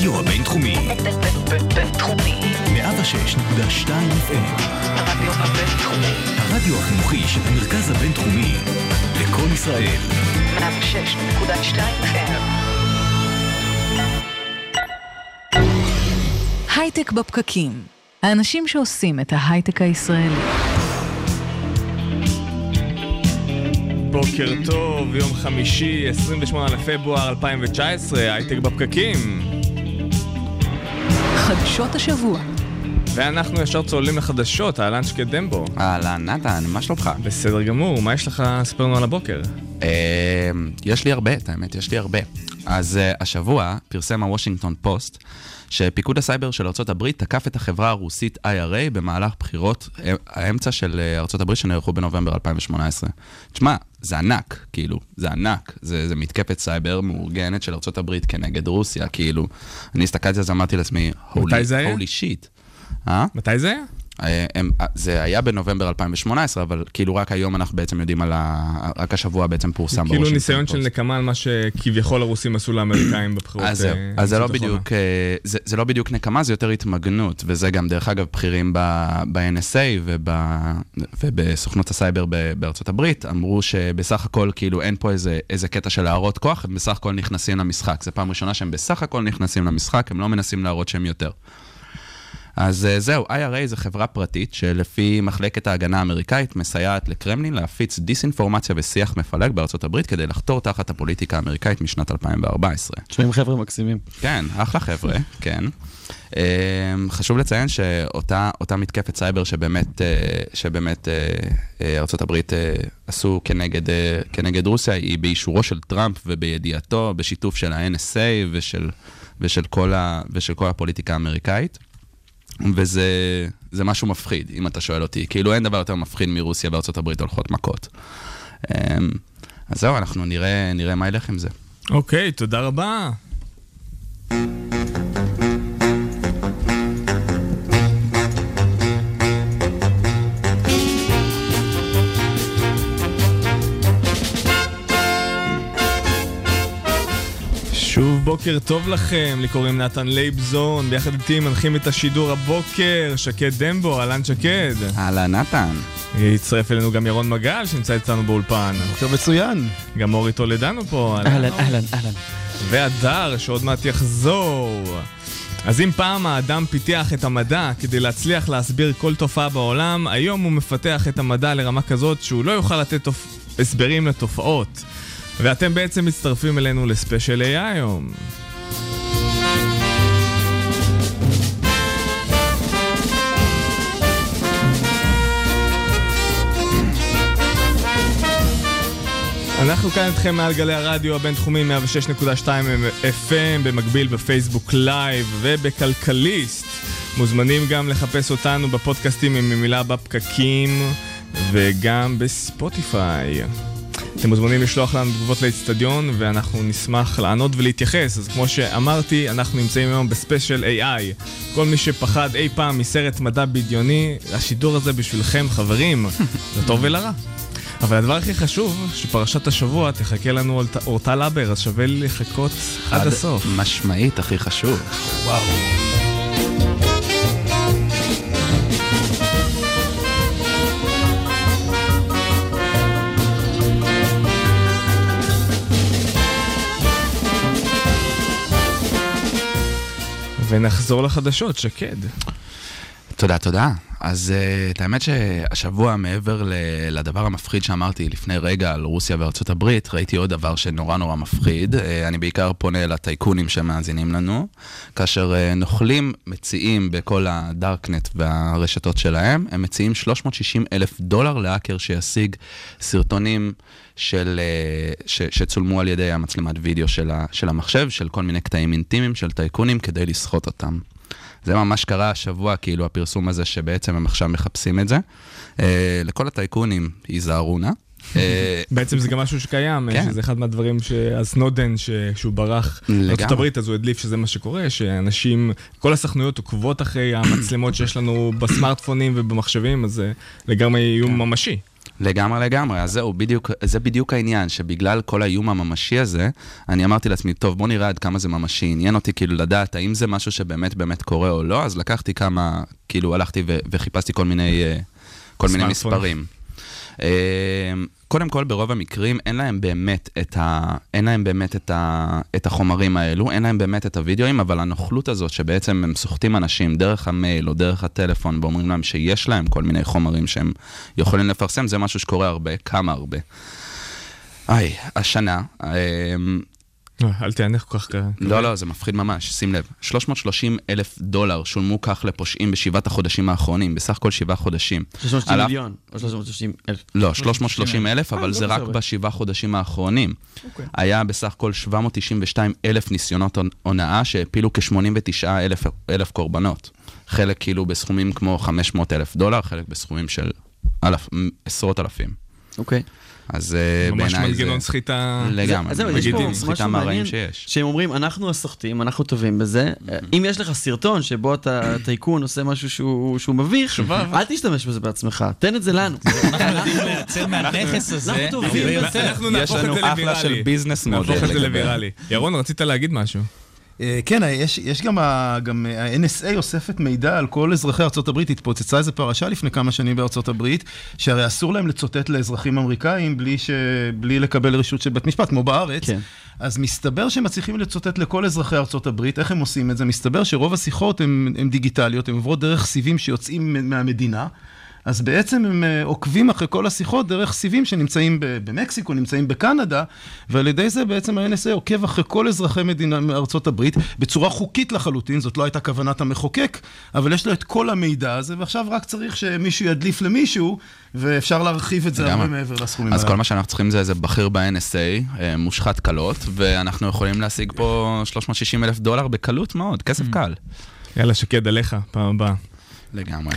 הרדיו הבינתחומי. בינתחומי. 106.2 FM. הרדיו הבינתחומי. הרדיו החינוכי של המרכז הבינתחומי. לקום ישראל. 106.2 FM. הייטק בפקקים. האנשים שעושים את ההייטק הישראלי. בוקר טוב, יום חמישי, 28 לפברואר 2019, הייטק בפקקים. חדשות השבוע. ואנחנו ישר צוללים לחדשות, אהלן שקד דמבו. אהלן, נתן, מה שלומך? בסדר גמור, מה יש לך לספר לנו על הבוקר? אה, יש לי הרבה, את האמת, יש לי הרבה. אז אה, השבוע פרסם הוושינגטון פוסט שפיקוד הסייבר של ארה"ב תקף את החברה הרוסית IRA במהלך בחירות אה, האמצע של אה, ארה"ב שנערכו בנובמבר 2018. תשמע, זה ענק, כאילו, זה ענק. זה, זה מתקפת סייבר מאורגנת של ארה"ב כנגד רוסיה, כאילו. אני הסתכלתי על זה, אמרתי לעצמי? holy shit. אה? מתי זה היה? אה, הם, אה, זה היה בנובמבר 2018, אבל כאילו רק היום אנחנו בעצם יודעים על ה... רק השבוע בעצם פורסם כאילו בוושינגטון ניסיון של פוסט. נקמה על מה שכביכול הרוסים עשו לאמריקאים בבחירות. אז זהו, אה, אז זה לא. בדיוק, זה, זה לא בדיוק נקמה, זה יותר התמגנות, וזה גם דרך אגב בכירים ב-NSA וב, ובסוכנות הסייבר בארצות הברית, אמרו שבסך הכל כאילו אין פה איזה, איזה קטע של להראות כוח, הם בסך הכל נכנסים למשחק. זו פעם ראשונה שהם בסך הכל נכנסים למשחק, הם לא מנסים להראות שהם יותר. אז אה, זהו, IRA זה חברה פרטית שלפי מחלקת ההגנה האמריקאית מסייעת לקרמלין להפיץ דיסאינפורמציה ושיח מפלג בארצות הברית כדי לחתור תחת הפוליטיקה האמריקאית משנת 2014. נשמעים חבר'ה מקסימים. כן, אחלה חבר'ה, כן. אמ, חשוב לציין שאותה אותה מתקפת סייבר שבאמת, אה, שבאמת אה, אה, אה, עשו כנגד, אה, כנגד רוסיה, היא באישורו של טראמפ ובידיעתו, בשיתוף של ה-NSA ושל, ושל, כל, ה, ושל כל הפוליטיקה האמריקאית. וזה זה משהו מפחיד, אם אתה שואל אותי. כאילו אין דבר יותר מפחיד מרוסיה וארצות הברית הולכות מכות. אמ, אז זהו, אנחנו נראה, נראה מה ילך עם זה. אוקיי, תודה רבה. בוקר טוב לכם, לי קוראים נתן לייבזון, ביחד איתי מנחים את השידור הבוקר, שקד דמבו, אהלן שקד. אהלן, נתן. יצטרף אלינו גם ירון מגל שנמצא איתנו באולפן. בוקר מצוין. גם אורי טולדנו פה. אהלן, אהלן, אהלן. והדר, שעוד מעט יחזור. אז אם פעם האדם פיתח את המדע כדי להצליח להסביר כל תופעה בעולם, היום הוא מפתח את המדע לרמה כזאת שהוא לא יוכל לתת תופ... הסברים לתופעות. ואתם בעצם מצטרפים אלינו לספיישל AI היום. אנחנו כאן איתכם מעל גלי הרדיו הבינתחומי 106.2 FM, במקביל בפייסבוק live ובכלכליסט. מוזמנים גם לחפש אותנו בפודקאסטים עם המילה בפקקים וגם בספוטיפיי. אתם מוזמנים לשלוח לנו תגובות לאצטדיון ואנחנו נשמח לענות ולהתייחס. אז כמו שאמרתי, אנחנו נמצאים היום בספיישל AI. כל מי שפחד אי פעם מסרט מדע בדיוני, השידור הזה בשבילכם, חברים, לטוב ולרע. אבל הדבר הכי חשוב, שפרשת השבוע תחכה לנו אורט- אורטל אבר, אז שווה לחכות עד הסוף. משמעית, הכי חשוב. וואו. ונחזור לחדשות, שקד. תודה, תודה. אז uh, את האמת שהשבוע, מעבר לדבר המפחיד שאמרתי לפני רגע על רוסיה וארצות הברית, ראיתי עוד דבר שנורא נורא מפחיד. Uh, אני בעיקר פונה לטייקונים שמאזינים לנו, כאשר uh, נוכלים מציעים בכל הדארקנט והרשתות שלהם, הם מציעים 360 אלף דולר להאקר שישיג סרטונים של, uh, ש- שצולמו על ידי המצלמת וידאו של, ה- של המחשב, של כל מיני קטעים אינטימיים של טייקונים כדי לסחוט אותם. זה ממש קרה השבוע, כאילו, הפרסום הזה שבעצם הם עכשיו מחפשים את זה. אה, לכל הטייקונים, היזהרו נא. אה, בעצם זה גם משהו שקיים, כן. שזה אחד מהדברים שהסנודן, כשהוא ברח. לארצות הברית, אז הוא הדליף שזה מה שקורה, שאנשים, כל הסוכנויות עוקבות אחרי המצלמות שיש לנו בסמארטפונים ובמחשבים, אז זה לגמרי איום כן. ממשי. לגמרי לגמרי, אז זהו, בדיוק, זה בדיוק העניין, שבגלל כל האיום הממשי הזה, אני אמרתי לעצמי, טוב, בוא נראה עד כמה זה ממשי. עניין אותי כאילו לדעת האם זה משהו שבאמת באמת קורה או לא, אז לקחתי כמה, כאילו הלכתי וחיפשתי כל מיני, אה, כל מיני. מספרים. אה, קודם כל, ברוב המקרים אין להם באמת את, ה... אין להם באמת את, ה... את החומרים האלו, אין להם באמת את הוידאוים, אבל הנוכלות הזאת שבעצם הם סוחטים אנשים דרך המייל או דרך הטלפון ואומרים להם שיש להם כל מיני חומרים שהם יכולים לפרסם, זה משהו שקורה הרבה, כמה הרבה. היי, השנה, לא, אל תענך כל כך ככה. לא, לא, זה מפחיד ממש, שים לב. 330 אלף דולר שולמו כך לפושעים בשבעת החודשים האחרונים, בסך הכל שבעה חודשים. 360 על אף- מיליון, או 330 אלף. לא, 330 אלף, אבל לא זה רק. בשבעה חודשים האחרונים. היה בסך הכל 792 אלף ניסיונות הונאה שהפילו כ-89 אלף, קורבנות. חלק כאילו בסכומים כמו 500 אלף דולר, חלק בסכומים של עשרות אלפים. אוקיי. אז אה, ממש בעיניי זה... מנגנון סחיטה. לגמרי, אז זהו, יש פה מגידים, משהו סחיטה מעניין, מהרעים שיש. שהם אומרים, אנחנו הסוחטים, אנחנו טובים בזה. אם יש לך סרטון שבו אתה טייקון עושה משהו שהוא שהוא מביך, אל תשתמש בזה בעצמך, תן את זה לנו. אנחנו יודעים לייצר מהנכס הזה אנחנו טובים הרבה בזה. יותר. אנחנו יש נהפוך את לנו זה אחלה לוויראלי. של ביזנס נהפוך מודל את זה לוויראלי. ירון, רצית להגיד משהו. אה, כן, יש, יש גם, ה, גם אה, ה-NSA אוספת מידע על כל אזרחי הברית. התפוצצה איזה פרשה לפני כמה שנים הברית, שהרי אסור להם לצוטט לאזרחים אמריקאים בלי, ש... בלי לקבל רשות של בית משפט, כמו בארץ. כן. אז מסתבר שהם מצליחים לצוטט לכל אזרחי הברית. איך הם עושים את זה? מסתבר שרוב השיחות הן דיגיטליות, הן עוברות דרך סיבים שיוצאים מהמדינה. אז בעצם הם אה, עוקבים אחרי כל השיחות דרך סיבים שנמצאים ב- במקסיקו, נמצאים בקנדה, ועל ידי זה בעצם ה-NSA עוקב אחרי כל אזרחי מדינה מארצות הברית, בצורה חוקית לחלוטין, זאת לא הייתה כוונת המחוקק, אבל יש לו את כל המידע הזה, ועכשיו רק צריך שמישהו ידליף למישהו, ואפשר להרחיב את זה הרבה. מעבר לסכומים אז הללו. כל מה שאנחנו צריכים זה איזה בכיר ב-NSA, אה, מושחת קלות, ואנחנו יכולים להשיג פה 360 אלף דולר בקלות מאוד, כסף Mm. קל. יאללה, שקד עליך, פעם הבאה. לגמרי.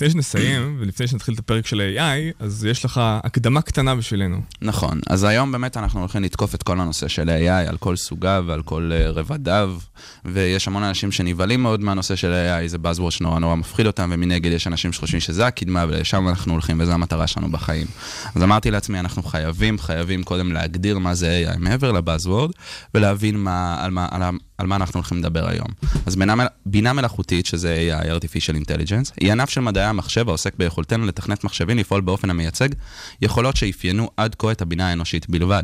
ולפני שנסיים, ולפני שנתחיל את הפרק של AI, אז יש לך הקדמה קטנה בשבילנו. נכון, אז היום באמת אנחנו הולכים לתקוף את כל הנושא של AI על כל סוגיו ועל כל אה, רבדיו, ויש המון אנשים שנבהלים מאוד מהנושא של AI, זה buzzword שנורא נורא מפחיד אותם, ומנגד יש אנשים שחושבים שזה הקדמה ולשם אנחנו הולכים וזו המטרה שלנו בחיים. אז אמרתי לעצמי, אנחנו חייבים, חייבים קודם להגדיר מה זה AI מעבר לבאזוורד, ולהבין מה, על, מה, על, על מה אנחנו הולכים לדבר היום. אז בינה, מל- בינה מלאכותית, שזה AI, artificial intelligence, היא ענף של מדעי המחשב העוסק ביכולתנו לתכנת מחשבים לפעול באופן המייצג יכולות שאפיינו עד כה את הבינה האנושית בלבד.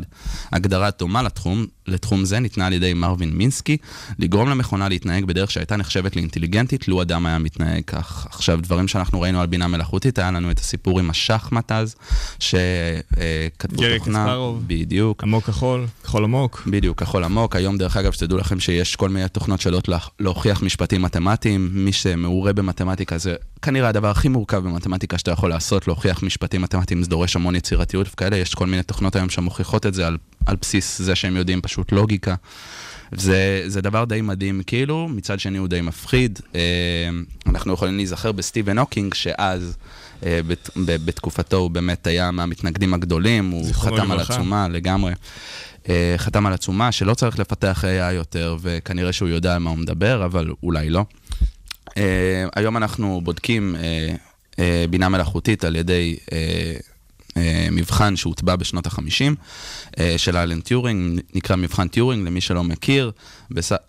הגדרה דומה לתחום, לתחום זה ניתנה על ידי מרווין מינסקי, לגרום למכונה להתנהג בדרך שהייתה נחשבת לאינטליגנטית, לו אדם היה מתנהג כך. עכשיו, דברים שאנחנו ראינו על בינה מלאכותית, היה לנו את הסיפור עם השחמט אז, שכתבו גרי תוכנה, קספרוב. בדיוק, עמוק כחול, כחול עמוק. בדיוק, כחול עמוק. היום, דרך אגב, שתדעו לכם שיש כל מיני תוכנות שיודעות לה- להוכיח משפטים מתמטיים. מי שמעורה במתמטיקה זה כנראה הדבר הכי מורכב במתמטיקה שאתה יכול לעשות, להוכיח משפטים מתמטיים, זה דורש המון יצירתיות וכאלה. יש כל מיני תוכנות היום שמוכיחות את זה על, על בסיס זה שהם יודעים פשוט לוגיקה. זה, זה דבר די מדהים כאילו, מצד שני הוא די מפחיד. אה, אנחנו יכולים להיזכר בסטיבן הוקינג, שאז, אה, בת, בתקופתו הוא באמת היה מהמתנגדים הגדולים, הוא חתם על. עצומה לגמרי. אה, חתם על עצומה שלא צריך לפתח AI יותר, וכנראה שהוא יודע על מה הוא מדבר, אבל אולי לא. אה, היום אנחנו בודקים אה, בינה מלאכותית על ידי מבחן שהוטבע בשנות ה-50 אה, של אלן טיורינג, נקרא מבחן טיורינג, למי שלא מכיר.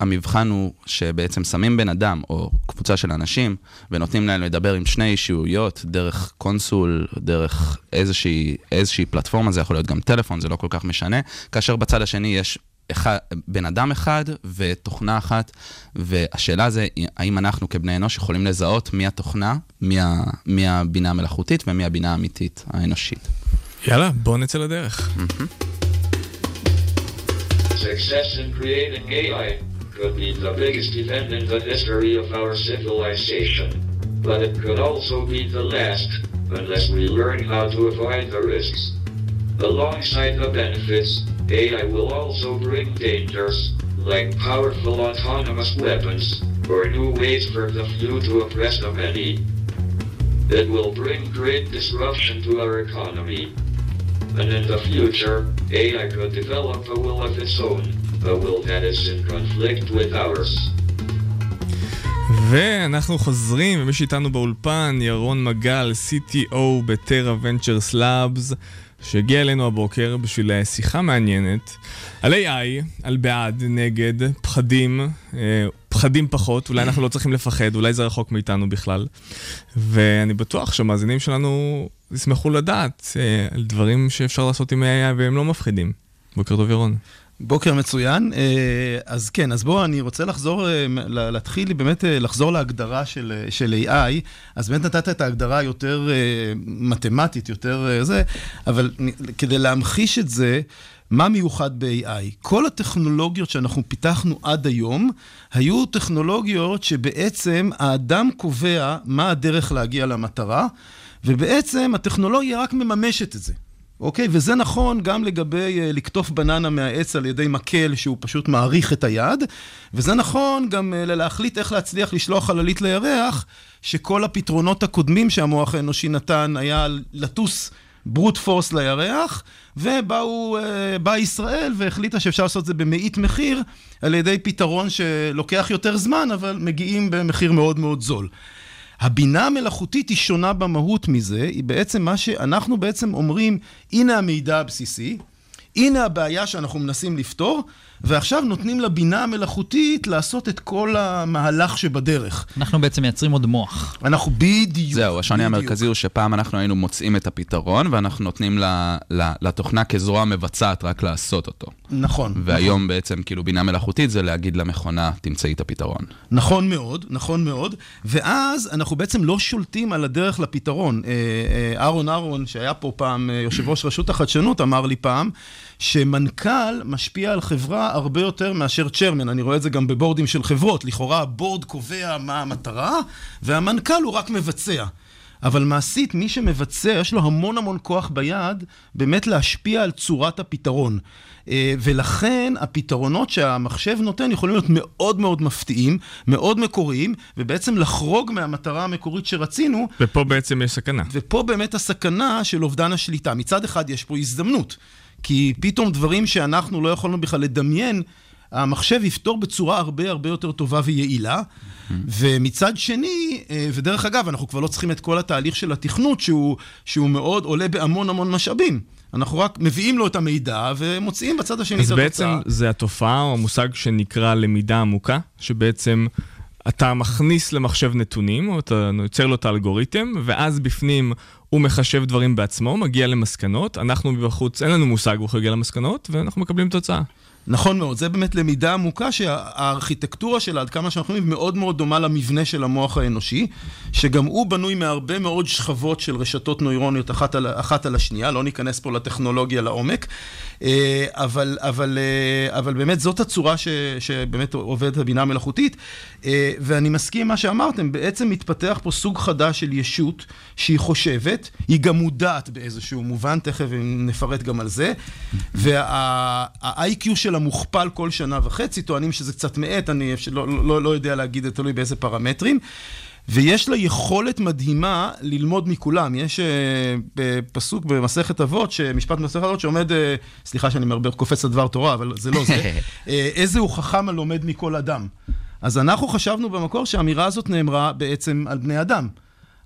המבחן הוא שבעצם שמים בן אדם או קבוצה של אנשים ונותנים להם לדבר עם שני אישיויות דרך console, דרך איזושהי, איזושהי פלטפורמה, זה יכול להיות גם טלפון, זה לא כל כך משנה, כאשר בצד השני יש אחד, בן אדם אחד ותוכנה אחת, והשאלה זה האם אנחנו כבני אנוש יכולים לזהות מי התוכנה, מי, ה, מי הבינה המלאכותית ומי הבינה האמיתית האנושית. יאללה, בוא נצא לדרך. Success in creating AI could be the biggest event in the history of our civilization, but it could also be the last unless we learn how to avoid the risks. Alongside the benefits, AI will also bring dangers, like powerful autonomous weapons or new ways for the few to oppress the many. It will bring great disruption to our economy, and in the future, AI could develop a will of its own, a will that is in conflict with ours. ואנחנו חוזרים, ומי שאיתנו באולפן, ירון מגל, CTO בטרה Ventures Labs, שהגיע אלינו הבוקר בשביל שיחה מעניינת על AI, על בעד, נגד, פחדים, אה, פחדים פחות, אולי אנחנו לא צריכים לפחד, אולי זה רחוק מאיתנו בכלל. ואני בטוח שהמאזינים שלנו ישמחו לדעת אה, על דברים שאפשר לעשות עם AI והם לא מפחידים. בוקר טוב, ירון. בוקר מצוין. אה, אז כן, אז בואו, אני רוצה לחזור, אה, להתחיל באמת אה, לחזור להגדרה של, של AI. אז באמת נתת את ההגדרה יותר אה, מתמטית, יותר זה, אבל כדי להמחיש את זה, מה מיוחד ב-AI? כל הטכנולוגיות שאנחנו פיתחנו עד היום, היו טכנולוגיות שבעצם האדם קובע מה הדרך להגיע למטרה, ובעצם הטכנולוגיה רק מממשת את זה. אוקיי? וזה נכון גם לגבי uh, לקטוף בננה מהעץ על ידי מקל שהוא פשוט מעריך את היד, וזה נכון גם uh, להחליט איך להצליח לשלוח חללית לירח, שכל הפתרונות הקודמים שהמוח האנושי נתן היה לטוס ברוט פורס לירח, ובאו, uh, באה ישראל והחליטה שאפשר לעשות את זה במאית מחיר, על ידי פתרון שלוקח יותר זמן, אבל מגיעים במחיר מאוד מאוד זול. הבינה המלאכותית היא שונה במהות מזה, היא בעצם מה שאנחנו בעצם אומרים, הנה המידע הבסיסי, הנה הבעיה שאנחנו מנסים לפתור, ועכשיו נותנים לבינה המלאכותית לעשות את כל המהלך שבדרך. אנחנו בעצם מייצרים עוד מוח. אנחנו בדיוק. זהו, השוני בדיוק. המרכזי הוא שפעם אנחנו היינו מוצאים את הפתרון, ואנחנו נותנים ל- ל- לתוכנה כזרוע מבצעת רק לעשות אותו. נכון. והיום בעצם, כאילו, בינה מלאכותית זה להגיד למכונה, תמצאי את הפתרון. נכון מאוד, נכון מאוד, ואז אנחנו בעצם לא שולטים על הדרך לפתרון. אה, אה, אהרון אהרון, שהיה פה פעם אה, יושב ראש רשות החדשנות, אמר לי פעם, שמנכ"ל משפיע על חברה הרבה יותר מאשר צ'רמן. אני רואה את זה גם בבורדים של חברות. לכאורה הבורד קובע מה המטרה, והמנכ"ל הוא רק מבצע. אבל מעשית, מי שמבצע, יש לו המון המון כוח ביד באמת להשפיע על צורת הפתרון. אה, ולכן הפתרונות שהמחשב נותן יכולים להיות מאוד מאוד מפתיעים, מאוד מקוריים, ובעצם לחרוג מהמטרה המקורית שרצינו, ופה בעצם יש סכנה. ופה באמת הסכנה של אובדן השליטה. מצד אחד יש פה הזדמנות, כי פתאום דברים שאנחנו לא יכולנו בכלל לדמיין, המחשב יפתור בצורה הרבה הרבה יותר טובה ויעילה. ומצד שני, אה, ודרך אגב, אנחנו כבר לא צריכים את כל התהליך של התכנות, שהוא, שהוא מאוד עולה בהמון המון משאבים. אנחנו רק מביאים לו את המידע ומוצאים בצד השני את אז התוצאה. בעצם זה התופעה או המושג שנקרא למידה עמוקה, שבעצם אתה מכניס למחשב נתונים, או אתה יוצר לו את האלגוריתם, ואז בפנים הוא מחשב דברים בעצמו, מגיע למסקנות, אנחנו מבחוץ, אין לנו מושג הוא יגיע למסקנות, ואנחנו מקבלים תוצאה. נכון מאוד, זה באמת למידה עמוקה שהארכיטקטורה שלה, עד כמה שאנחנו יודעים, מאוד מאוד דומה למבנה של המוח האנושי, שגם הוא בנוי מהרבה מאוד שכבות של רשתות נוירוניות אחת על, אחת על השנייה, לא ניכנס פה לטכנולוגיה לעומק, אה, אבל, אבל, אה, אבל באמת זאת הצורה ש, שבאמת עובדת הבינה המלאכותית, אה, ואני מסכים עם מה שאמרתם, בעצם מתפתח פה סוג חדש של ישות שהיא חושבת, היא גם מודעת באיזשהו מובן, תכף נפרט גם על זה, וה-IQ שלה מוכפל כל שנה וחצי, טוענים שזה קצת מאט, אני לא, לא, לא יודע להגיד, תלוי באיזה פרמטרים. ויש לה יכולת מדהימה ללמוד מכולם. יש uh, פסוק במסכת אבות, משפט במסכת אבות שעומד, uh, סליחה שאני מרבה קופץ לדבר תורה, אבל זה לא זה, uh, איזה הוא חכם הלומד מכל אדם. אז אנחנו חשבנו במקור שהאמירה הזאת נאמרה בעצם על בני אדם.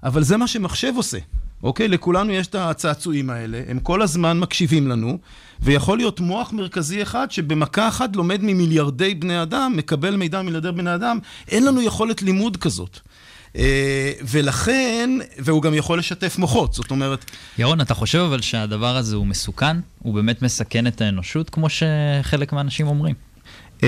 אבל זה מה שמחשב עושה. אוקיי? לכולנו יש את הצעצועים האלה, הם כל הזמן מקשיבים לנו, ויכול להיות מוח מרכזי אחד שבמכה אחת לומד ממיליארדי בני אדם, מקבל מידע ממיליארדי בני אדם, אין לנו יכולת לימוד כזאת. אה, ולכן, והוא גם יכול לשתף מוחות, זאת אומרת... ירון, אתה חושב אבל שהדבר הזה הוא מסוכן? הוא באמת מסכן את האנושות, כמו שחלק מהאנשים אומרים? Uh,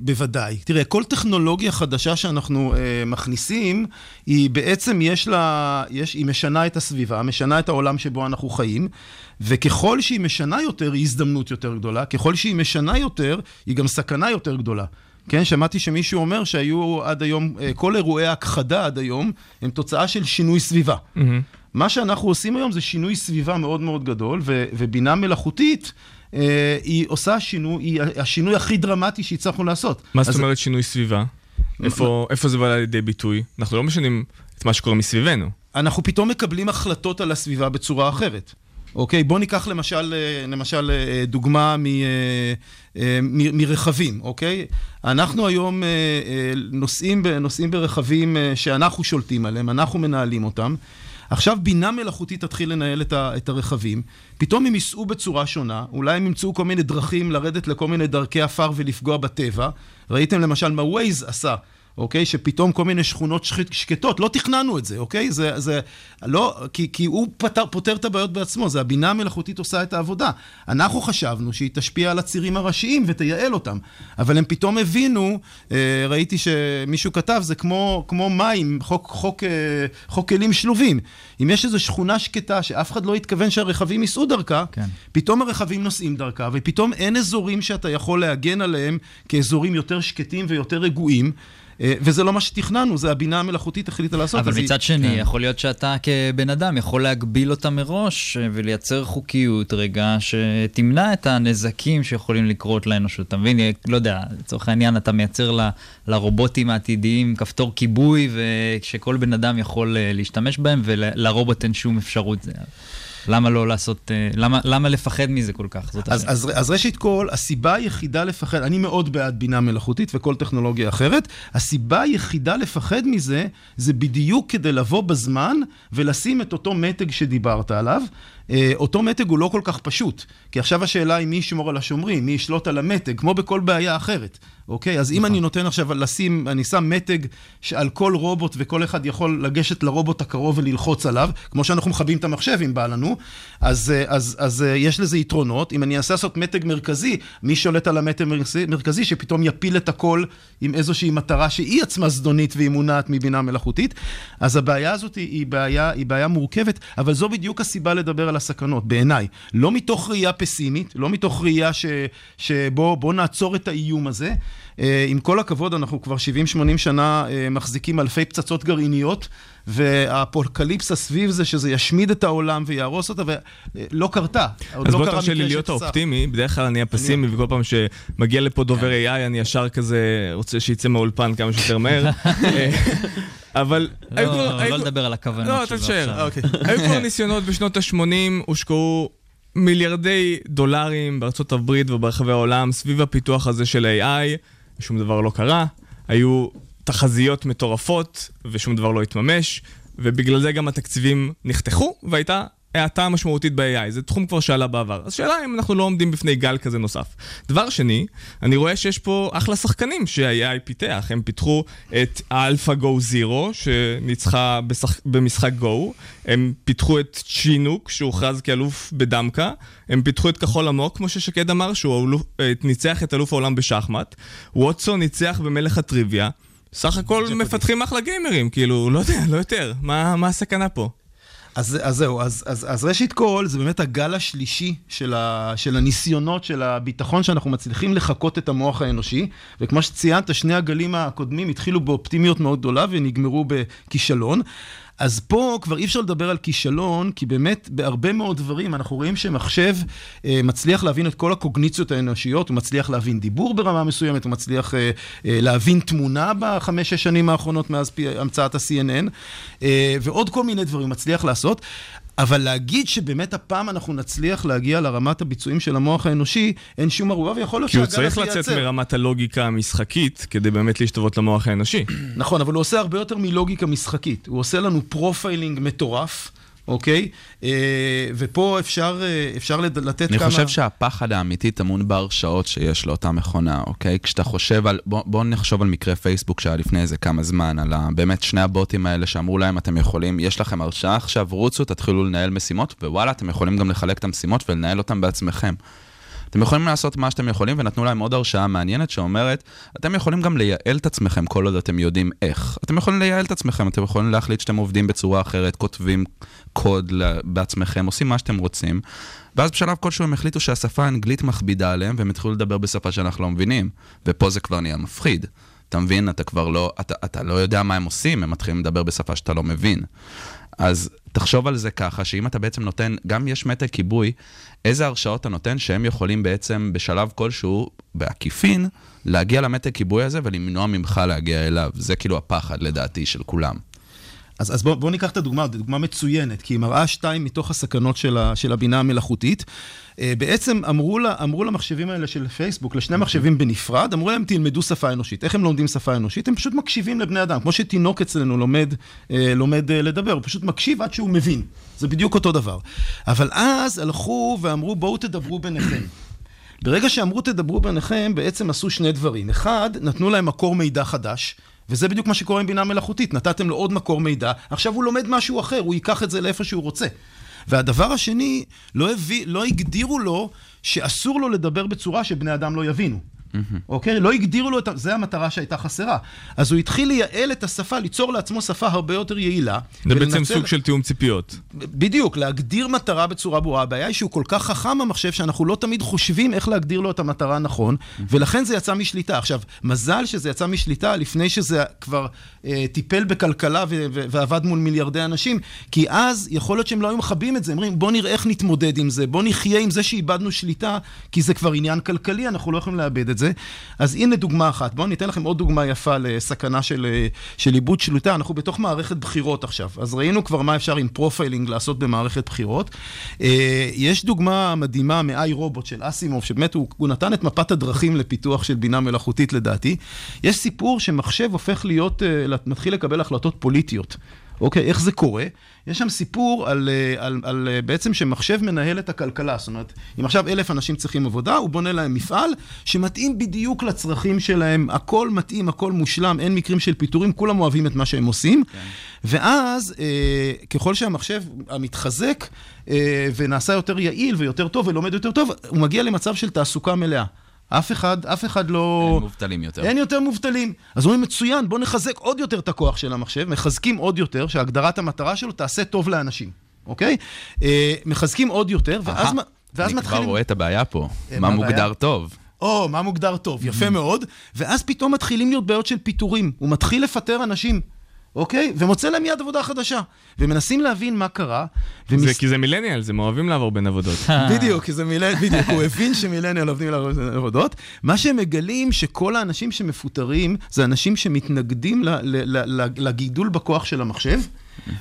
בוודאי. תראה, כל טכנולוגיה חדשה שאנחנו uh, מכניסים, היא בעצם יש לה, יש, היא משנה את הסביבה, משנה את העולם שבו אנחנו חיים, וככל שהיא משנה יותר, היא הזדמנות יותר גדולה, ככל שהיא משנה יותר, היא גם סכנה יותר גדולה. כן, שמעתי שמישהו אומר שהיו עד היום, כל אירועי ההכחדה עד היום, הם תוצאה של שינוי סביבה. Mm-hmm. מה שאנחנו עושים היום זה שינוי סביבה מאוד מאוד גדול, ו- ובינה מלאכותית, אה, היא עושה שינוי, היא השינוי הכי דרמטי שהצלחנו לעשות. מה זאת אומרת שינוי סביבה? איפה, איפה זה בא לידי ביטוי? אנחנו לא משנים את מה שקורה מסביבנו. אנחנו פתאום מקבלים החלטות על הסביבה בצורה אחרת. אוקיי? בואו ניקח למשל, אה, למשל אה, דוגמה מ, אה, אה, מ, מרכבים, אוקיי? אנחנו היום נוסעים, נוסעים ברכבים שאנחנו שולטים עליהם, אנחנו מנהלים אותם. עכשיו בינה מלאכותית תתחיל לנהל את, ה, את הרכבים, פתאום הם ייסעו בצורה שונה, אולי הם ימצאו כל מיני דרכים לרדת לכל מיני דרכי עפר ולפגוע בטבע. ראיתם למשל מה ווייז עשה. אוקיי? שפתאום כל מיני שכונות שק, שקטות, לא תכננו את זה, אוקיי? זה, זה לא, כי, כי הוא פתר, פותר את הבעיות בעצמו, זה הבינה המלאכותית עושה את העבודה. אנחנו חשבנו שהיא תשפיע על הצירים הראשיים ותייעל אותם, אבל הם פתאום הבינו, אה, ראיתי שמישהו כתב, זה כמו, כמו מים, חוק, חוק, אה, חוק כלים שלובים. אם יש איזו שכונה שקטה שאף אחד לא התכוון שהרכבים ייסעו דרכה, כן. פתאום הרכבים נוסעים דרכה, ופתאום אין אזורים שאתה יכול להגן עליהם כאזורים יותר שקטים ויותר רגועים. אה, וזה לא מה שתכננו, זה הבינה המלאכותית החליטה לעשות. אבל אז היא- מצד שני, כן. יכול להיות שאתה כבן אדם יכול להגביל אותה מראש אה, ולייצר חוקיות רגע שתמנע את הנזקים שיכולים לקרות לאנושות. אתה מבין? לא יודע, לצורך העניין אתה מייצר ל- לרובוטים העתידיים כפתור כיבוי ושכל בן אדם יכול אה, להשתמש בהם ולרובוט אין שום אפשרות. זה- למה לא לעשות, אה, למה, למה לפחד מזה כל כך? זאת אז, השאלה. אז, אז ראשית כל, הסיבה היחידה לפחד, אני מאוד בעד בינה מלאכותית וכל טכנולוגיה אחרת, הסיבה היחידה לפחד מזה, זה בדיוק כדי לבוא בזמן ולשים את אותו מתג שדיברת עליו. אה, אותו מתג הוא לא כל כך פשוט, כי עכשיו השאלה היא מי ישמור על השומרים, מי ישלוט על המתג, כמו בכל בעיה אחרת, אוקיי? אז אם אני נותן עכשיו לשים, אני שם מתג על כל רובוט וכל אחד יכול לגשת לרובוט הקרוב וללחוץ עליו, כמו שאנחנו מכבים את המחשב אם בא לנו, אז, אה, אז, אז אה, יש לזה יתרונות. אם אני אנסה לעשות מתג מרכזי, מי שולט על המתג מרכזי- מרכזי שפתאום יפיל את הכל עם איזושהי מטרה שהיא עצמה זדונית והיא מונעת מבינה מלאכותית, אז הבעיה הזאת היא, היא, בעיה, היא בעיה מורכבת, אבל זו בדיוק הסיבה לדבר על הסכנות, בעיניי. לא מתוך ראייה פסימית, לא מתוך ראייה ש, בוא נעצור את האיום הזה. אה, עם כל הכבוד, אנחנו כבר 70-80 שנה אה, מחזיקים אלפי פצצות גרעיניות, והאפוקליפסה סביב זה שזה ישמיד את העולם ויהרוס אותה, ולא קרתה. עוד אז לא בוא תרשה לי להיות. האופטימי, בדרך כלל אני הפסימי, וכל פעם שמגיע לפה דובר AI, אני ישר כזה רוצה שיצא מהאולפן כמה שיותר מהר. אבל... לא, לא כבר- לדבר על הכוונות לא, שלו תשאר. עכשיו. אוקיי. היו כבר ניסיונות בשנות ה-80, הושקעו מיליארדי דולרים בארצות הברית וברחבי העולם סביב הפיתוח הזה של AI, ושום דבר לא קרה. היו תחזיות מטורפות, ושום דבר לא התממש, ובגלל זה גם התקציבים נחתכו, והייתה האטה משמעותית ב-AI. זה תחום כבר שעלה בעבר. אז שאלה אם אנחנו לא עומדים בפני גל כזה נוסף. דבר שני, אני רואה שיש פה אחלה שחקנים שה-AI פיתח. הם פיתחו את AlphaGo Zero, שניצחה בשח... במשחק Go. הם פיתחו את צ'ינוק, שהוכרז כאלוף בדמקה. הם פיתחו את כחול עמוק, כמו ששקד אמר, שהוא אלוף... אה, ניצח את אלוף העולם בשחמט. ווטסון ניצח במלך הטריוויה. סך הכל מפתחים אחלה גיימרים, כאילו, לא יודע, לא יותר. מה, מה הסכנה פה? אז, אז זהו, אז, אז, אז ראשית כל, זה באמת הגל השלישי של, ה, של הניסיונות, של הביטחון שאנחנו מצליחים לחקות את המוח האנושי, וכמו שציינת, שני הגלים הקודמים התחילו באופטימיות מאוד גדולה ונגמרו בכישלון. אז פה כבר אי אפשר לדבר על כישלון, כי באמת בהרבה מאוד דברים אנחנו רואים שמחשב אה, מצליח להבין את כל הקוגניציות האנושיות, הוא מצליח להבין דיבור ברמה מסוימת, הוא מצליח אה, אה, להבין תמונה בחמש-שש שנים האחרונות מאז פי, המצאת ה-CNN, אה, ועוד כל מיני דברים הוא מצליח לעשות. אבל להגיד שבאמת הפעם אנחנו נצליח להגיע לרמת הביצועים של המוח האנושי, אין שום ערובה, ויכול להיות כי הוא שהגל צריך הזה לצאת. מרמת הלוגיקה המשחקית כדי באמת להשתוות למוח האנושי. נכון, אבל הוא עושה הרבה יותר מלוגיקה משחקית. הוא עושה לנו profiling מטורף, אוקיי? אה, ופה אפשר, אה, אפשר לתת אני כמה... חושב שהפחד האמיתי טמון בהרשאות שיש לאותה מכונה, אוקיי? כשאתה חושב על... בוא, בוא נחשוב על מקרה פייסבוק שהיה לפני איזה כמה זמן, על ה, באמת שני הבוטים האלה שאמרו להם, אתם יכולים, יש לכם הרשאה עכשיו, רוצו, תתחילו לנהל משימות, ווואלה, אתם יכולים גם לחלק את המשימות ולנהל אותם בעצמכם. אתם יכולים לעשות מה שאתם יכולים, ונתנו להם עוד הרשאה מעניינת שאומרת, אתם יכולים גם לייעל את עצמכם כל עוד אתם יודעים איך. אתם יכולים לייעל את עצמכם, אתם יכולים להחליט שאתם עובדים בצורה אחרת, כותבים קוד בעצמכם, עושים מה שאתם רוצים. ואז בשלב כלשהו הם החליטו שהשפה האנגלית מכבידה עליהם, והם התחילו לדבר בשפה שאנחנו לא מבינים. ופה זה כבר נהיה מפחיד. אתה מבין? אתה כבר לא, אתה, אתה לא יודע מה הם עושים, הם מתחילים לדבר בשפה שאתה לא מבין. אז תחשוב על זה ככה, שאם אתה בעצם נותן, גם יש מתג כיבוי, איזה הרשאות אתה נותן שהם יכולים בעצם בשלב כלשהו, בעקיפין, להגיע למתג כיבוי הזה ולמנוע ממך להגיע אליו. זה כאילו הפחד לדעתי של כולם. אז, אז בואו בוא ניקח את הדוגמה, זו דוגמה מצוינת, כי היא מראה שתיים מתוך הסכנות של, ה, של הבינה המלאכותית. אה, בעצם אמרו, לה, אמרו למחשבים האלה של פייסבוק, לשני מחשבים בנפרד, אמרו להם תלמדו שפה אנושית. איך הם לומדים שפה אנושית? הם פשוט מקשיבים לבני אדם, כמו שתינוק אצלנו לומד, אה, לומד אה, לדבר, הוא פשוט מקשיב עד שהוא מבין. זה בדיוק אותו דבר. אבל אז הלכו ואמרו בואו תדברו ביניכם. ברגע שאמרו תדברו ביניכם, בעצם עשו שני דברים. אחד, נתנו להם מקור מידע חדש. וזה בדיוק מה שקורה עם בינה מלאכותית, נתתם לו עוד מקור מידע, עכשיו הוא לומד משהו אחר, הוא ייקח את זה לאיפה שהוא רוצה. והדבר השני, לא, הביא, לא הגדירו לו שאסור לו לדבר בצורה שבני אדם לא יבינו. אוקיי? לא הגדירו לו את ה... זה המטרה שהייתה חסרה. אז הוא התחיל לייעל את השפה, ליצור לעצמו שפה הרבה יותר יעילה. זה בעצם סוג של תיאום ציפיות. בדיוק, להגדיר מטרה בצורה ברורה. הבעיה היא שהוא כל כך חכם המחשב, שאנחנו לא תמיד חושבים איך להגדיר לו את המטרה נכון, ולכן זה יצא משליטה. עכשיו, מזל שזה יצא משליטה לפני שזה כבר אה, טיפל בכלכלה ו- ו- ועבד מול מיליארדי אנשים, כי אז יכול להיות שהם לא היו מכבים את זה, אומרים, בוא נראה איך נתמודד עם זה, בוא נחיה עם זה שאיבדנו שליטה, כי זה כבר עניין כלכלי, אנחנו לא יכולים לאבד את זה. אז הנה דוגמה אחת. בואו ניתן לכם עוד דוגמה יפה לסכנה של, אה, של איבוד שליטה. אנחנו בתוך מערכת בחירות עכשיו, אז ראינו כבר מה אפשר עם profiling לעשות במערכת בחירות. אה, יש דוגמה מדהימה מ-i רובוט של אסימוב, שבאמת הוא, הוא נתן את מפת הדרכים לפיתוח של בינה מלאכותית לדעתי. יש סיפור שמחשב הופך להיות, אה, מתחיל לקבל החלטות פוליטיות. אוקיי, איך זה קורה? יש שם סיפור על, אה, על, על אה, בעצם שמחשב מנהל את הכלכלה. זאת אומרת, אם עכשיו אלף אנשים צריכים עבודה, הוא בונה להם מפעל שמתאים בדיוק לצרכים שלהם, הכל מתאים, הכל מושלם, אין מקרים של פיטורים, כולם אוהבים את מה שהם עושים. כן. ואז, אה, ככל שהמחשב המתחזק אה, ונעשה יותר יעיל ויותר טוב ולומד יותר טוב, הוא מגיע למצב של תעסוקה מלאה. אף אחד, אף אחד לא... אין מובטלים יותר. אין יותר מובטלים. אז אומרים, מצוין, בואו נחזק עוד יותר את הכוח של המחשב, מחזקים עוד יותר, שהגדרת המטרה שלו תעשה טוב לאנשים, אוקיי? אה, מחזקים עוד יותר, ואז, מ- ואז אני כבר מתחילים... רואה את הבעיה פה. אה, מה מה הבעיה? מוגדר טוב? או, מה מוגדר טוב, יפה מאוד. ואז פתאום מתחילים להיות בעיות של פיטורים. הוא מתחיל לפטר אנשים, אוקיי? ומוצא להם מיד עבודה חדשה. ומנסים להבין מה קרה. זה כי זה מילניאלס, הם אוהבים לעבור בין עבודות. בדיוק, כי זה מילניאל, בדיוק, הוא הבין שמילניאל עובדים לעבודות. מה שהם מגלים, שכל האנשים שמפוטרים, זה אנשים שמתנגדים ל- ל- ל- לגידול בכוח של המחשב,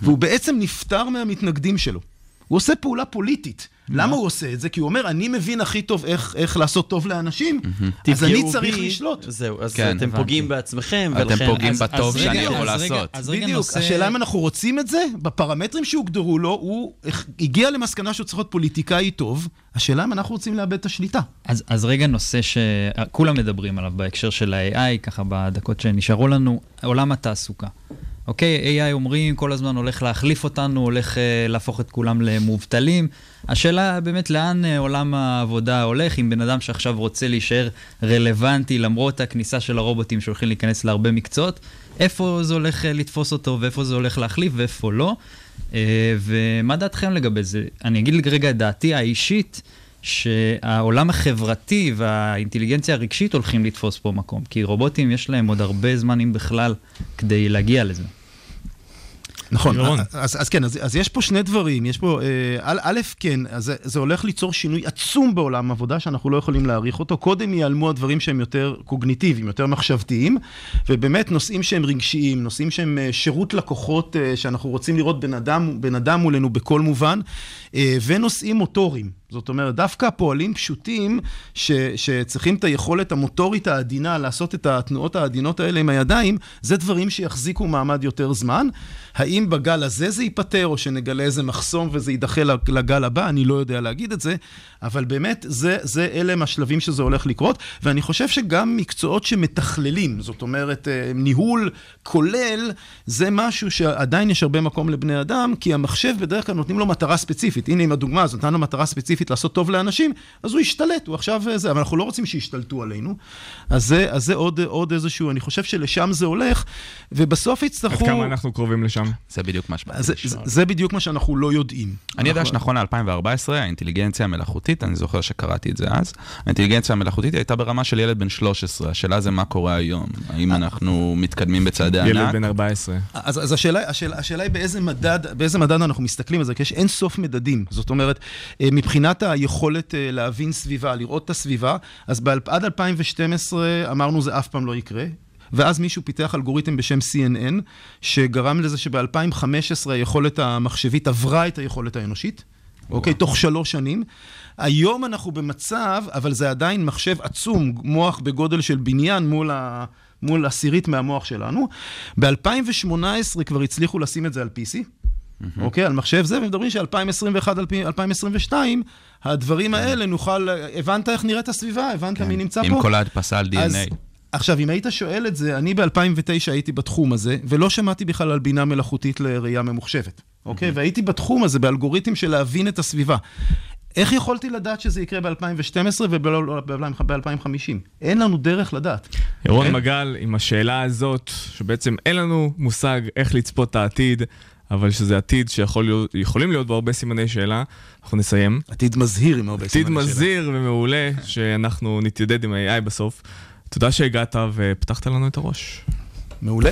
והוא בעצם נפטר מהמתנגדים שלו. הוא עושה פעולה פוליטית. למה הוא עושה את זה? כי הוא אומר, אני מבין הכי טוב איך, איך לעשות טוב לאנשים, אז אני צריך בי, לשלוט. זהו, אז כן, אתם. פוגעים בעצמכם, אתם ולכן... פוגעים אז- בטוב אז שאני רגע, יכול אז רגע, לעשות. אז רגע בדיוק, נושא- השאלה אם אנחנו רוצים את זה, בפרמטרים שהוגדרו לו, הוא הגיע למסקנה שהוא צריך להיות פוליטיקאי טוב, השאלה אם אנחנו רוצים לאבד את השליטה. אז, אז רגע נושא שכולם מדברים עליו בהקשר של ה-AI, ככה בדקות שנשארו לנו, עולם התעסוקה. אוקיי, AI אומרים, כל הזמן הולך להחליף אותנו, הולך uh, להפוך את כולם למובטלים. השאלה באמת לאן uh, עולם העבודה הולך, אם בן אדם שעכשיו רוצה להישאר רלוונטי למרות הכניסה של הרובוטים שהולכים להיכנס להרבה מקצועות, איפה זה הולך uh, לתפוס אותו ואיפה זה הולך להחליף ואיפה לא. Uh, ומה דעתכם לגבי זה? אני אגיד רגע את דעתי האישית. שהעולם החברתי והאינטליגנציה הרגשית הולכים לתפוס פה מקום, כי רובוטים יש להם עוד הרבה זמן, אם בכלל, כדי להגיע לזה. נכון. אז, אז כן, אז, אז יש פה שני דברים, יש פה, אה, א', א', כן, אז זה, זה הולך ליצור שינוי עצום בעולם העבודה שאנחנו לא יכולים להעריך אותו. קודם ייעלמו הדברים שהם יותר קוגניטיביים, יותר מחשבתיים, ובאמת נושאים שהם רגשיים, נושאים שהם אה, שירות לקוחות, אה, שאנחנו רוצים לראות בן אדם, בן אדם מולנו בכל מובן, ונושאים מוטוריים. זאת אומרת, דווקא פועלים פשוטים ש, שצריכים את היכולת המוטורית העדינה לעשות את התנועות העדינות האלה עם הידיים, זה דברים שיחזיקו מעמד יותר זמן. האם בגל הזה זה ייפתר, או שנגלה איזה מחסום וזה יידחה לגל הבא, אני לא יודע להגיד את זה, אבל באמת, זה, זה אלה הם השלבים שזה הולך לקרות, ואני חושב שגם מקצועות שמתכללים, זאת אומרת, אה, ניהול כולל, זה משהו שעדיין יש הרבה מקום לבני אדם, כי המחשב בדרך כלל נותנים לו מטרה ספציפית. הנה עם הדוגמה הזאת, נתנו מטרה ספציפית לעשות טוב לאנשים, אז הוא ישתלט, הוא עכשיו אה, זה, אבל אנחנו לא רוצים שישתלטו עלינו. אז זה, אז זה עוד, עוד איזשהו, אני חושב שלשם זה הולך, ובסוף עד יצטרכו... כמה אנחנו קרובים לשם? זה בדיוק מה שבאתי זה, לשאול. זה, זה בדיוק מה שאנחנו לא יודעים. אני יודע אנחנו- שנכון ל-2014, האינטליגנציה המלאכותית, אני זוכר שקראתי את זה אז, האינטליגנציה המלאכותית הייתה ברמה של ילד בן 13, השאלה זה מה קורה היום, האם אנחנו מתקדמים בצעדי ילד ענק? בן 14. אז, אז השאלה, השאלה, השאלה היא באיזה מדד, באיזה מדד אנחנו מסתכלים על זה, כי יש אין סוף מדדים. זאת אומרת, אה, מבחינת היכולת אה, להבין סביבה, לראות את הסביבה, אז עד 2012 אמרנו זה אף פעם לא יקרה. ואז מישהו פיתח אלגוריתם בשם CNN, שגרם לזה שב-2015 היכולת המחשבית עברה את היכולת האנושית. אוקיי? תוך שלוש שנים. היום אנחנו במצב, אבל זה עדיין מחשב עצום, מוח בגודל של בניין מול, ה, מול עשירית מהמוח שלנו. ב-2018 כבר הצליחו לשים את זה על PC. אוקיי, על מחשב זה, ומדברים ש-2021-2022, הדברים האלה נוכל, הבנת איך נראית הסביבה? הבנת מי נמצא פה? עם כל ההדפסה על אז DNA. עכשיו, אם היית שואל את זה, אני ב-2009 הייתי בתחום הזה, ולא שמעתי בכלל על בינה מלאכותית לראייה ממוחשבת, אוקיי? והייתי בתחום הזה, באלגוריתם של להבין את הסביבה. איך יכולתי לדעת שזה יקרה ב-2012 וב-2050? אין לנו דרך לדעת. ירון כן? מגל, עם השאלה הזאת, שבעצם אין לנו מושג איך לצפות את העתיד, אבל שזה עתיד שיכולים להיות בו הרבה סימני שאלה, אנחנו נסיים. עתיד מזהיר עם הרבה עתיד סימני שאלה. מזהיר ומעולה, שאנחנו נתיידד עם ה-AI בסוף. תודה שהגעת ופתחת לנו את הראש. מעולה.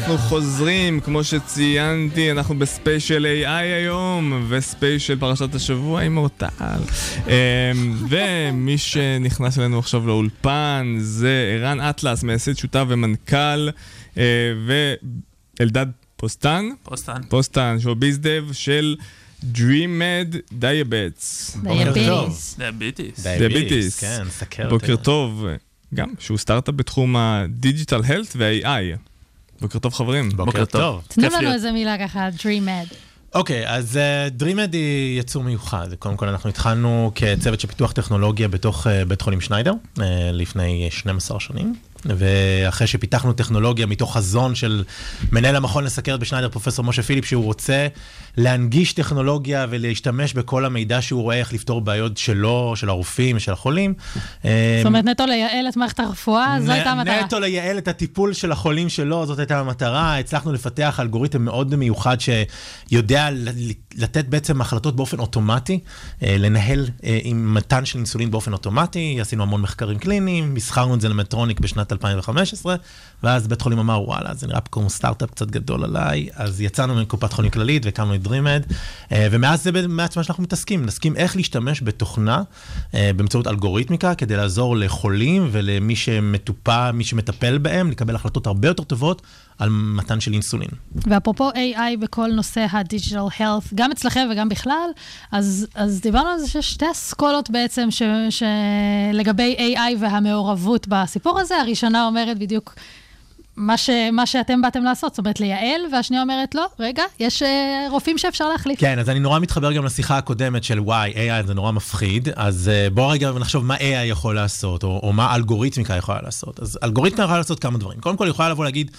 שהיה ואנחנו חוזרים, כמו שציינתי, אנחנו בספיישל AI היום, וספיישל פרשת השבוע עם אורטל. אמ, ומי שנכנס אלינו עכשיו לאולפן זה ערן אטלס, מייסד שותף ומנכ"ל, אה, ואלדד פוסטן. פוסטן. פוסטן, שהוא bizdev של DreamMed Diabetes. Diabetes. Diabetes. Diabetes. כן, סכרת. בוקר טוב. גם, שהוא סטארט-אפ בתחום ה digital health וה-AI. בוקר טוב חברים. בוקר טוב. תנו לנו איזה מילה ככה, DreamMed. אוקיי, אז אה, DreamMed היא יצור מיוחד. קודם כל, אנחנו התחלנו כצוות של פיתוח טכנולוגיה בתוך אה, בית חולים שניידר, אה, לפני 12 שנים. ואחרי שפיתחנו טכנולוגיה מתוך חזון של מנהל המכון לסכרת בשניידר, פרופסור משה פיליפ, שהוא רוצה להנגיש טכנולוגיה ולהשתמש בכל המידע שהוא רואה איך לפתור בעיות שלו, של הרופאים, של החולים. זאת אומרת, נטו לייעל את מערכת הרפואה, זו הייתה המטרה. נטו לייעל את הטיפול של החולים שלו, זאת הייתה המטרה. הצלחנו לפתח אלגוריתם מאוד מיוחד שיודע לתת בעצם החלטות באופן אוטומטי, אה, לנהל אה, עם מתן של אינסולין באופן אוטומטי. עשינו המון מחקרים קליניים, מסחרנו את זה למטרוניק בשנת 2015, ואז בית חולים אמר, וואלה, זה נראה כמו סטארט-אפ קצת גדול עליי, אז יצאנו מקופת חולים כללית והקמנו את DreamEd, אה, ומאז זה מעט מה שאנחנו מתעסקים, נסכים איך להשתמש בתוכנה אה, באמצעות אלגוריתמיקה כדי לעזור לחולים ולמי שמטופל, מי שמטפל בהם, לקבל החלטות הרבה יותר טובות על מתן של אינסולין. ואפרופו AI בכל נושא ה-Digital Health, גם אצלכם וגם בכלל, אז, אז דיברנו על זה שיש שתי אסכולות בעצם ש, שלגבי AI והמעורבות בסיפור הזה. הראשונה אומרת בדיוק מה, ש, מה שאתם באתם לעשות, זאת אומרת לייעל, והשנייה אומרת, לא, רגע, יש uh, רופאים שאפשר להחליף. כן, אז אני נורא מתחבר גם לשיחה הקודמת של וואי, AI זה נורא מפחיד, אז uh, בוא רגע נחשוב מה AI יכול לעשות, או, או מה אלגוריתמיקה יכולה לעשות. אז אלגוריתמיקה יכולה לעשות כמה דברים. קודם כל, היא יכולה לבוא להגיד,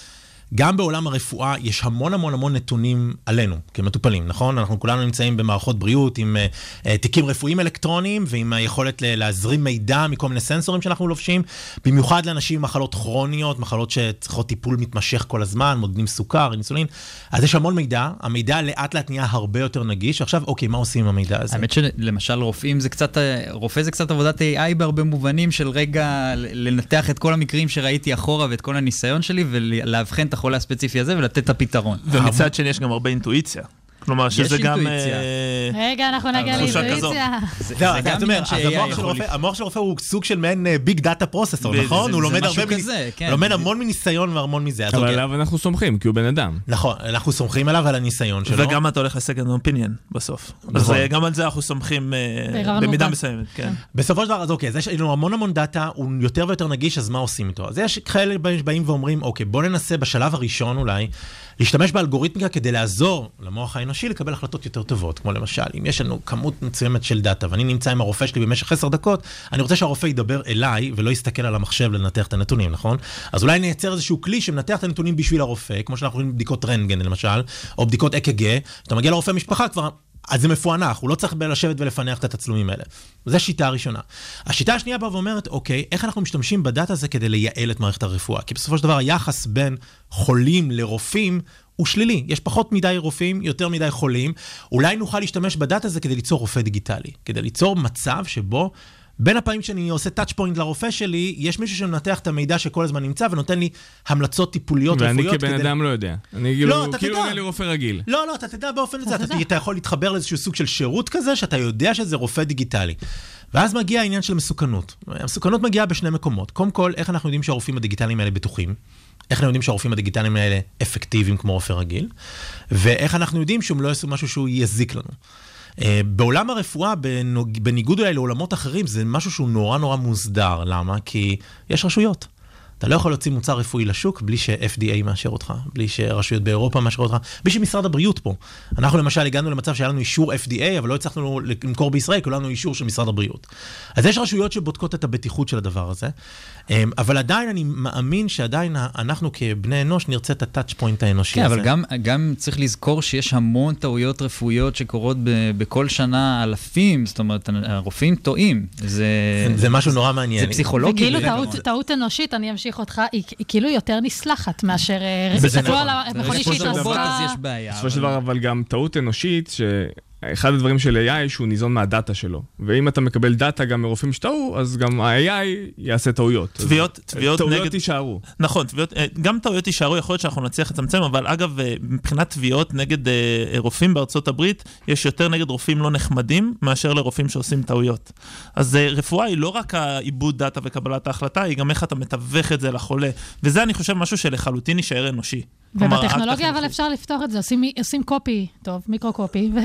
גם בעולם הרפואה יש המון המון המון נתונים עלינו כמטופלים, נכון? אנחנו כולנו נמצאים במערכות בריאות עם uh, תיקים רפואיים אלקטרוניים ועם היכולת להזרים מידע מכל מיני סנסורים שאנחנו לובשים, במיוחד לאנשים עם מחלות כרוניות, מחלות שצריכות טיפול מתמשך כל הזמן, מודדים סוכר, אינסולין. אז יש המון מידע, המידע לאט לאט נהיה הרבה יותר נגיש. עכשיו, אוקיי, מה עושים עם המידע הזה? האמת שלמשל רופאים זה קצת, אה, רופא זה קצת עבודת AI בהרבה מובנים של רגע לנתח את כל המקרים שראיתי אחורה ואת כל הניסיון שלי ולאבחן את החולה הספציפי הזה ולתת את הפתרון. ומצד שני יש גם הרבה אינטואיציה. כלומר, שזה גם... אינטואיציה. אה, רגע, אנחנו נגיע לאינטואיציה. זה אז גם עניין אז ש-AI המוח של רופא- הוא סוג של מעין ביג דאטה פרוססור, נכון? הוא לומד הרבה, כן. לומד המון מניסיון והמון מזה. אז אבל אוקיי. עליו אנחנו סומכים, כי הוא בן אדם. נכון, אנחנו סומכים עליו על הניסיון שלו. וגם אתה הולך ל second opinion בסוף. אז נכון. אה, גם על זה אנחנו סומכים אה, במידה. מסוימת, כן. בסופו של דבר, אז אוקיי, אז יש לנו המון המון דאטה, הוא יותר ויותר נגיש, אז מה עושים איתו? אז יש כאלה שבאים ואומרים, אוקיי, בוא ננסה בשלב הראשון אולי, להשתמש באלגוריתמיקה כדי לעזור למוח האנושי לקבל החלטות יותר טובות, כמו למשל, אם יש לנו כמות מסוימת של דאטה, ואני נמצא עם הרופא שלי במשך עשר דקות, אני רוצה שהרופא ידבר אליי, ולא יסתכל על המחשב לנתח את הנתונים, נכון? אז אולי נייצר איזשהו כלי שמנתח את הנתונים בשביל הרופא, כמו שאנחנו רואים בבדיקות רנטגן למשל, או בדיקות אק"ג, אתה מגיע לרופא משפחה כבר... אז זה מפוענח, הוא לא צריך לשבת ולפענח את התצלומים האלה. זו שיטה ראשונה. השיטה השנייה באה ואומרת, אוקיי, איך אנחנו משתמשים בדאטה הזה כדי לייעל את מערכת הרפואה? כי בסופו של דבר היחס בין חולים לרופאים הוא שלילי. יש פחות מדי רופאים, יותר מדי חולים. אולי נוכל להשתמש בדאטה הזה כדי ליצור רופא דיגיטלי. כדי ליצור מצב שבו... בין הפעמים שאני עושה touch point לרופא שלי, יש מישהו שמנתח את המידע שכל הזמן נמצא ונותן לי המלצות טיפוליות ואני רפואיות. כבן כדי- אדם לא יודע. אני לא, כאילו, אתה כאילו תדע. עונה לי רופא רגיל. לא, לא, אתה תדע באופן הזה, אתה, אתה יכול להתחבר לאיזשהו סוג של שירות כזה, שאתה יודע שזה רופא דיגיטלי. ואז מגיע העניין של מסוכנות. המסוכנות מגיעה בשני מקומות. קודם כל, איך אנחנו יודעים שהרופאים הדיגיטליים האלה בטוחים? איך אנחנו יודעים שהרופאים הדיגיטליים האלה אפקטיביים כמו רופא רגיל? ואיך אנחנו יודעים שהם לא יעשו משהו שהוא יזיק לנו? Uh, בעולם הרפואה. בניגוד אולי לעולמות אחרים, זה משהו שהוא נורא נורא מוסדר. למה? כי יש רשויות. אתה לא יכול להוציא מוצר רפואי לשוק בלי ש-FDA מאשר אותך, בלי שרשויות באירופה מאשרות אותך, בלי שמשרד הבריאות פה. אנחנו למשל הגענו למצב שהיה לנו אישור FDA, אבל לא הצלחנו למכור בישראל, כי לא היה לנו אישור של משרד הבריאות. אז יש רשויות שבודקות את הבטיחות של הדבר הזה, אמ, אבל עדיין אני מאמין שעדיין אנחנו כבני אנוש נרצה את ה touch point האנושי כן, הזה. אבל גם, גם צריך לזכור שיש המון טעויות רפואיות שקורות ב, בכל שנה אלפים, זאת אומרת, הרופאים טועים. זה, זה משהו נורא מעניין. זה פסיכולוגי. זה- טעות- טעות אנושית, אני אמשיך אותך, היא היא כאילו יותר נסלחת מאשר... אה, זה תסתכלו נכון. על המכונית בסופו של שהתעסקה... דבר אז יש בעיה. בסופו של דבר, אבל גם טעות אנושית, שאחד הדברים של AI שהוא ניזון מהדאטה שלו. ואם אתה מקבל דאטה גם מרופאים שטעו, אז גם ה-AI יעשה טעויות. תביעות, תביעות טעויות נגד... יישארו. נכון, תביעות, אה, גם טעויות יישארו, יכול להיות שאנחנו נצליח לצמצם, אבל אגב, אה, מבחינת תביעות נגד אה, רופאים בארצות הברית, יש יותר נגד רופאים לא נחמדים, מאשר לרופאים שעושים טעויות. אז אה, רפואה היא לא רק העיבוד דאטה וקבלת ההחלטה, היא גם איך אתה מתווך את זה לחולה. וזה, אני חושב, משהו שלחלוטין יישאר אנושי. ובטכנולוגיה אבל אפשר לפתור את זה, עושים- קופי, טוב, מיקרו קופי, ו...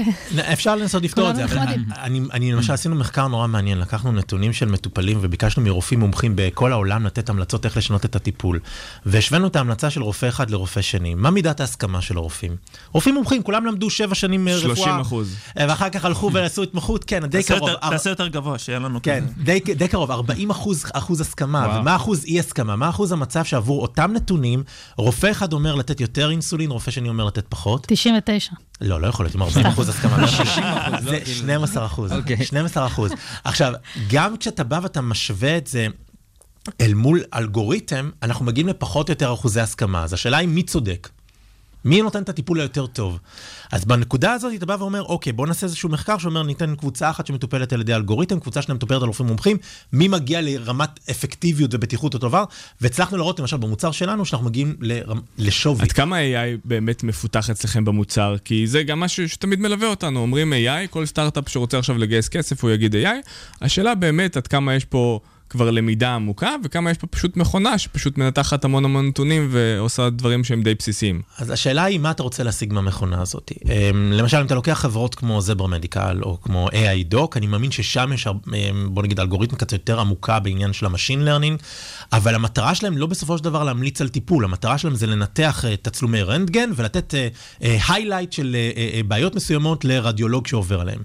אפשר לנסות לפתור את זה, אבל. אני, אני למשל עשינו מחקר נורא מעניין, לקחנו נתונים של מטופלים וביקשנו מרופאים מומחים בכל העולם לתת המלצות איך לשנות את הטיפול. והשווינו את ההמלצה של רופא אחד לרופא שני. מה מידת ההסכמה של הרופאים? רופאים מומחים, כולם למדו שבע שנים אה, 30 רפואה. אחוז. אה, ואחר כך הלכו ועשו התמחות, כן, די קרוב. תעשה יותר גבוה, שיהיה לנו כן, כזה. די, די קרוב, 40 אחוז, אחוז הסכמה. ומה אחוז אי הסכמה? מה אחוז המצב שעבור אותם נתונים, רופא אחד אומר לתת יותר אינסולין, רופא שני אומר לתת פחות? 99. לא, לא יכול להיות עם 40 אחוז הסכמה. לא יכול להיות. 60 אחוז, לא, זה כאילו. 12 אחוז. אוקיי. 12 אחוז. עכשיו, גם כשאתה בא ואתה משווה את זה אל מול אלגוריתם, אנחנו מגיעים לפחות או יותר אחוזי הסכמה. אז השאלה היא מי צודק. מי נותן את הטיפול היותר טוב? אז בנקודה הזאת אתה בא ואומר, אוקיי, בוא נעשה איזשהו מחקר שאומר, ניתן קבוצה אחת שמטופלת על ידי אלגוריתם, קבוצה שנייה מטופלת על רופאים מומחים, מי מגיע לרמת אפקטיביות ובטיחות אותו דבר, והצלחנו לראות למשל במוצר שלנו, שאנחנו מגיעים לרמ- לשווי. עד כמה AI באמת מפותח אצלכם במוצר? כי זה גם משהו שתמיד מלווה אותנו. אומרים AI, כל סטארט-אפ שרוצה עכשיו לגייס כסף, הוא יגיד AI. השאלה באמת עד כמה יש פה כבר למידה עמוקה, וכמה יש פה פשוט מכונה שפשוט מנתחת המון המון נתונים ועושה דברים שהם די בסיסיים. אז השאלה היא, מה אתה רוצה להשיג מהמכונה הזאת? אמ, למשל, אם אתה לוקח חברות כמו Zebra Medical או כמו Aidoc, אני מאמין ששם יש, אמ, בוא נגיד, אלגוריתמיקה קצת יותר עמוקה בעניין של ה machine learning, אבל המטרה שלהם לא בסופו של דבר להמליץ על טיפול, המטרה שלהם זה לנתח אה, תצלומי רנטגן ולתת היילייט של אה, אה, אה, בעיות מסוימות לרדיולוג שעובר עליהם.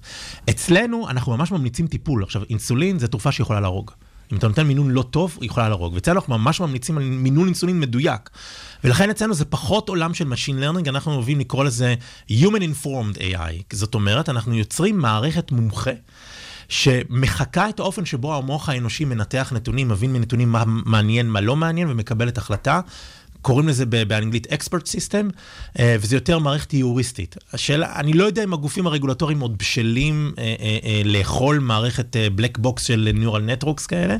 אצלנו, אנחנו ממש ממליצים טיפול. עכשיו, אינסולין זה תרופה שיכולה להרוג. אם אתה נותן מינון לא טוב, היא יכולה להרוג. ואצלנו אנחנו ממש ממליצים על מינון אינסולין מדויק. ולכן אצלנו זה פחות עולם של Machine Learning, אנחנו אוהבים לקרוא לזה Human Informed AI. זאת אומרת, אנחנו יוצרים מערכת מומחה. שמחקה את האופן שבו המוח האנושי מנתח נתונים, מבין מנתונים מה מעניין, מה לא מעניין, ומקבלת החלטה. קוראים לזה באנגלית expert system, אה, וזה יותר מערכת איוריסטית. השאלה, אני לא יודע אם הגופים הרגולטוריים עוד בשלים אה, אה, לאכול מערכת black box של neural networks כאלה,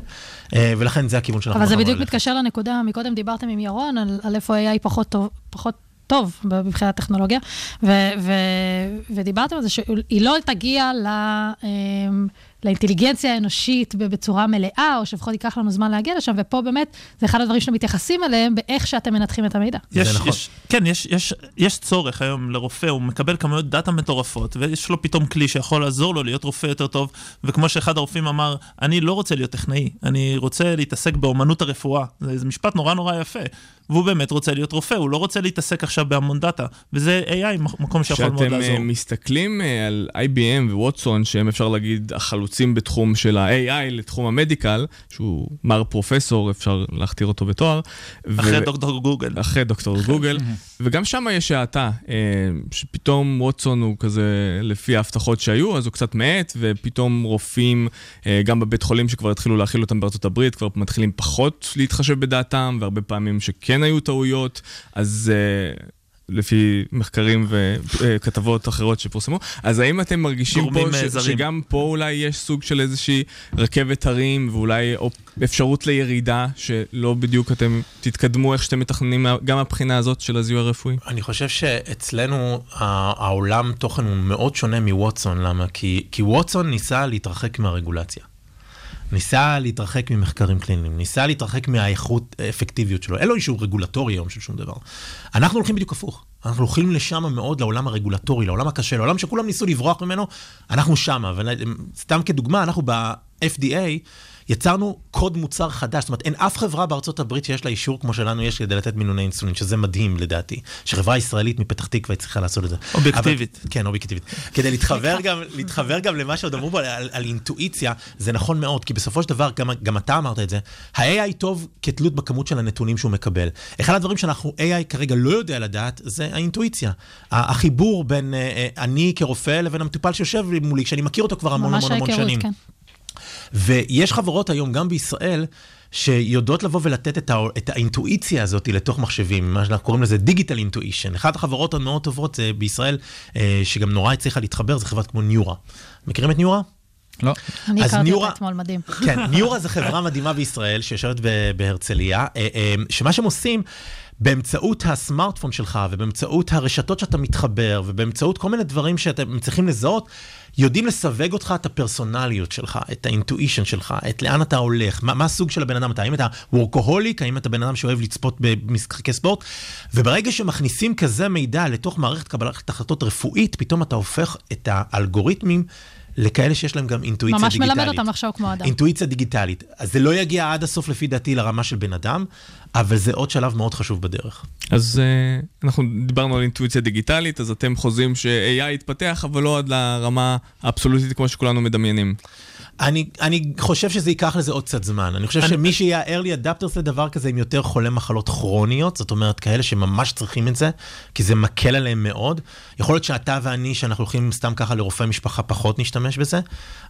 ולכן זה הכיוון שאנחנו אבל זה בדיוק. מתקשר לנקודה, מקודם דיברתם עם ירון על על איפה AI פחות טוב. פחות טוב מבחינת טכנולוגיה, ו, ו, ודיברתם על זה שהיא לא תגיע ל... לאינטליגנציה האנושית בצורה מלאה, או שלפחות ייקח לנו זמן להגיע לשם, ופה באמת, זה אחד הדברים שאתם מתייחסים אליהם באיך שאתם מנתחים את המידע. יש, יש, כן, יש, יש, יש צורך היום לרופא, הוא מקבל כמויות דאטה מטורפות, ויש לו פתאום כלי שיכול לעזור לו להיות רופא יותר טוב, וכמו שאחד הרופאים אמר, אני לא רוצה להיות טכנאי, אני רוצה להתעסק באומנות הרפואה. זה, זה משפט נורא נורא יפה. והוא באמת רוצה להיות רופא, הוא לא רוצה להתעסק עכשיו בהמון דאטה, וזה AI מקום שיכול מאוד לעזור. כשאתם מסתכלים אה, על IBM וווטסון, שהם אפשר להגיד החלוצים בתחום של ה-AI לתחום המדיקל, שהוא מר פרופסור, אפשר להכתיר אותו בתואר. אחרי ו... דוקטור גוגל. אחרי דוקטור גוגל, וגם שם יש האטה, אה, שפתאום ווטסון הוא כזה, לפי ההבטחות שהיו, אז הוא קצת מאט, ופתאום רופאים, אה, גם בבית חולים שכבר התחילו להכיל אותם בארצות הברית, כבר מתחילים פחות להתחשב בדעתם, והרבה פעמים שכן היו טעויות, אז... uh, לפי מחקרים וכתבות אחרות שפורסמו. אז האם אתם מרגישים פה ש- שגם פה אולי יש סוג של איזושהי רכבת הרים ואולי אפשרות לירידה שלא בדיוק אתם תתקדמו איך שאתם מתכננים גם מהבחינה הזאת של הזיהוי הרפואי? אני חושב שאצלנו העולם תוכן הוא מאוד שונה מווטסון, למה? כי, כי ווטסון ניסה להתרחק מהרגולציה. ניסה להתרחק ממחקרים קליניים, ניסה להתרחק מהאיכות, האפקטיביות שלו. אין לו אישור רגולטורי היום של שום דבר. אנחנו הולכים בדיוק הפוך. אנחנו הולכים לשם מאוד, לעולם הרגולטורי, לעולם הקשה, לעולם שכולם ניסו לברוח ממנו, אנחנו שמה. וסתם כדוגמה, אנחנו ב-FDA, יצרנו קוד מוצר חדש, זאת אומרת, אין אף חברה בארצות הברית שיש לה אישור כמו שלנו יש כדי לתת מינוני אינסולין, שזה מדהים לדעתי, שחברה ישראלית מפתח תקווה צריכה לעשות את זה. אובייקטיבית. אבל, כן, אובייקטיבית. כדי להתחבר גם, להתחבר גם למה שעוד אמרו פה על, על אינטואיציה, זה נכון מאוד, כי בסופו של דבר, גם, גם אתה אמרת את זה, ה-AI טוב כתלות בכמות של הנתונים שהוא מקבל. אחד הדברים שאנחנו, AI כרגע לא יודע לדעת, זה האינטואיציה. החיבור בין uh, אני כרופא לבין המטופל שיושב מולי, שאני מכיר אותו כבר המון המון המון שנים. כן. ויש חברות היום, גם בישראל, שיודעות לבוא ולתת את, הא, את האינטואיציה הזאת לתוך מחשבים, מה שאנחנו קוראים לזה דיגיטל אינטואישן. אחת החברות המאוד טובות זה בישראל, אה, שגם נורא הצליחה להתחבר, זה חברת כמו ניורה. מכירים את ניורה? לא. אני הכרתי אותה אתמול, מדהים. כן, ניורה זה חברה מדהימה בישראל שיושבת בהרצליה, אה, אה, שמה שהם עושים... באמצעות הסמארטפון שלך ובאמצעות הרשתות שאתה מתחבר ובאמצעות כל מיני דברים שאתם צריכים לזהות, יודעים לסווג אותך את הפרסונליות שלך, את האינטואישן שלך, את לאן אתה הולך, מה, מה הסוג של הבן אדם אתה, האם אתה וורקוהוליק, האם אתה בן אדם שאוהב לצפות במשחקי ספורט, וברגע שמכניסים כזה מידע לתוך מערכת קבלת החלטות רפואית, פתאום אתה הופך את האלגוריתמים לכאלה שיש להם גם אינטואיציה ממש דיגיטלית. ממש מלמד אותם לחשוב כמו אדם. אינטואיציה דיגיטלית. אז זה לא יגיע עד הסוף לפי דעתי לרמה של בן אדם, אבל זה עוד שלב מאוד חשוב בדרך. אז uh, אנחנו דיברנו על אינטואיציה דיגיטלית, אז אתם חוזים ש-AI יתפתח, אבל לא עד לרמה האבסולוטית כמו שכולנו מדמיינים. אני, אני חושב שזה ייקח לזה עוד קצת זמן. אני חושב אני... שמי שיהיה ה-early adapters לדבר כזה הם יותר חולי מחלות כרוניות, זאת אומרת כאלה שממש צריכים את זה, כי זה מקל עליהם מאוד. יכול להיות שאתה ואני, שאנחנו הולכים סתם ככה לרופא משפחה, פחות נשתמש בזה,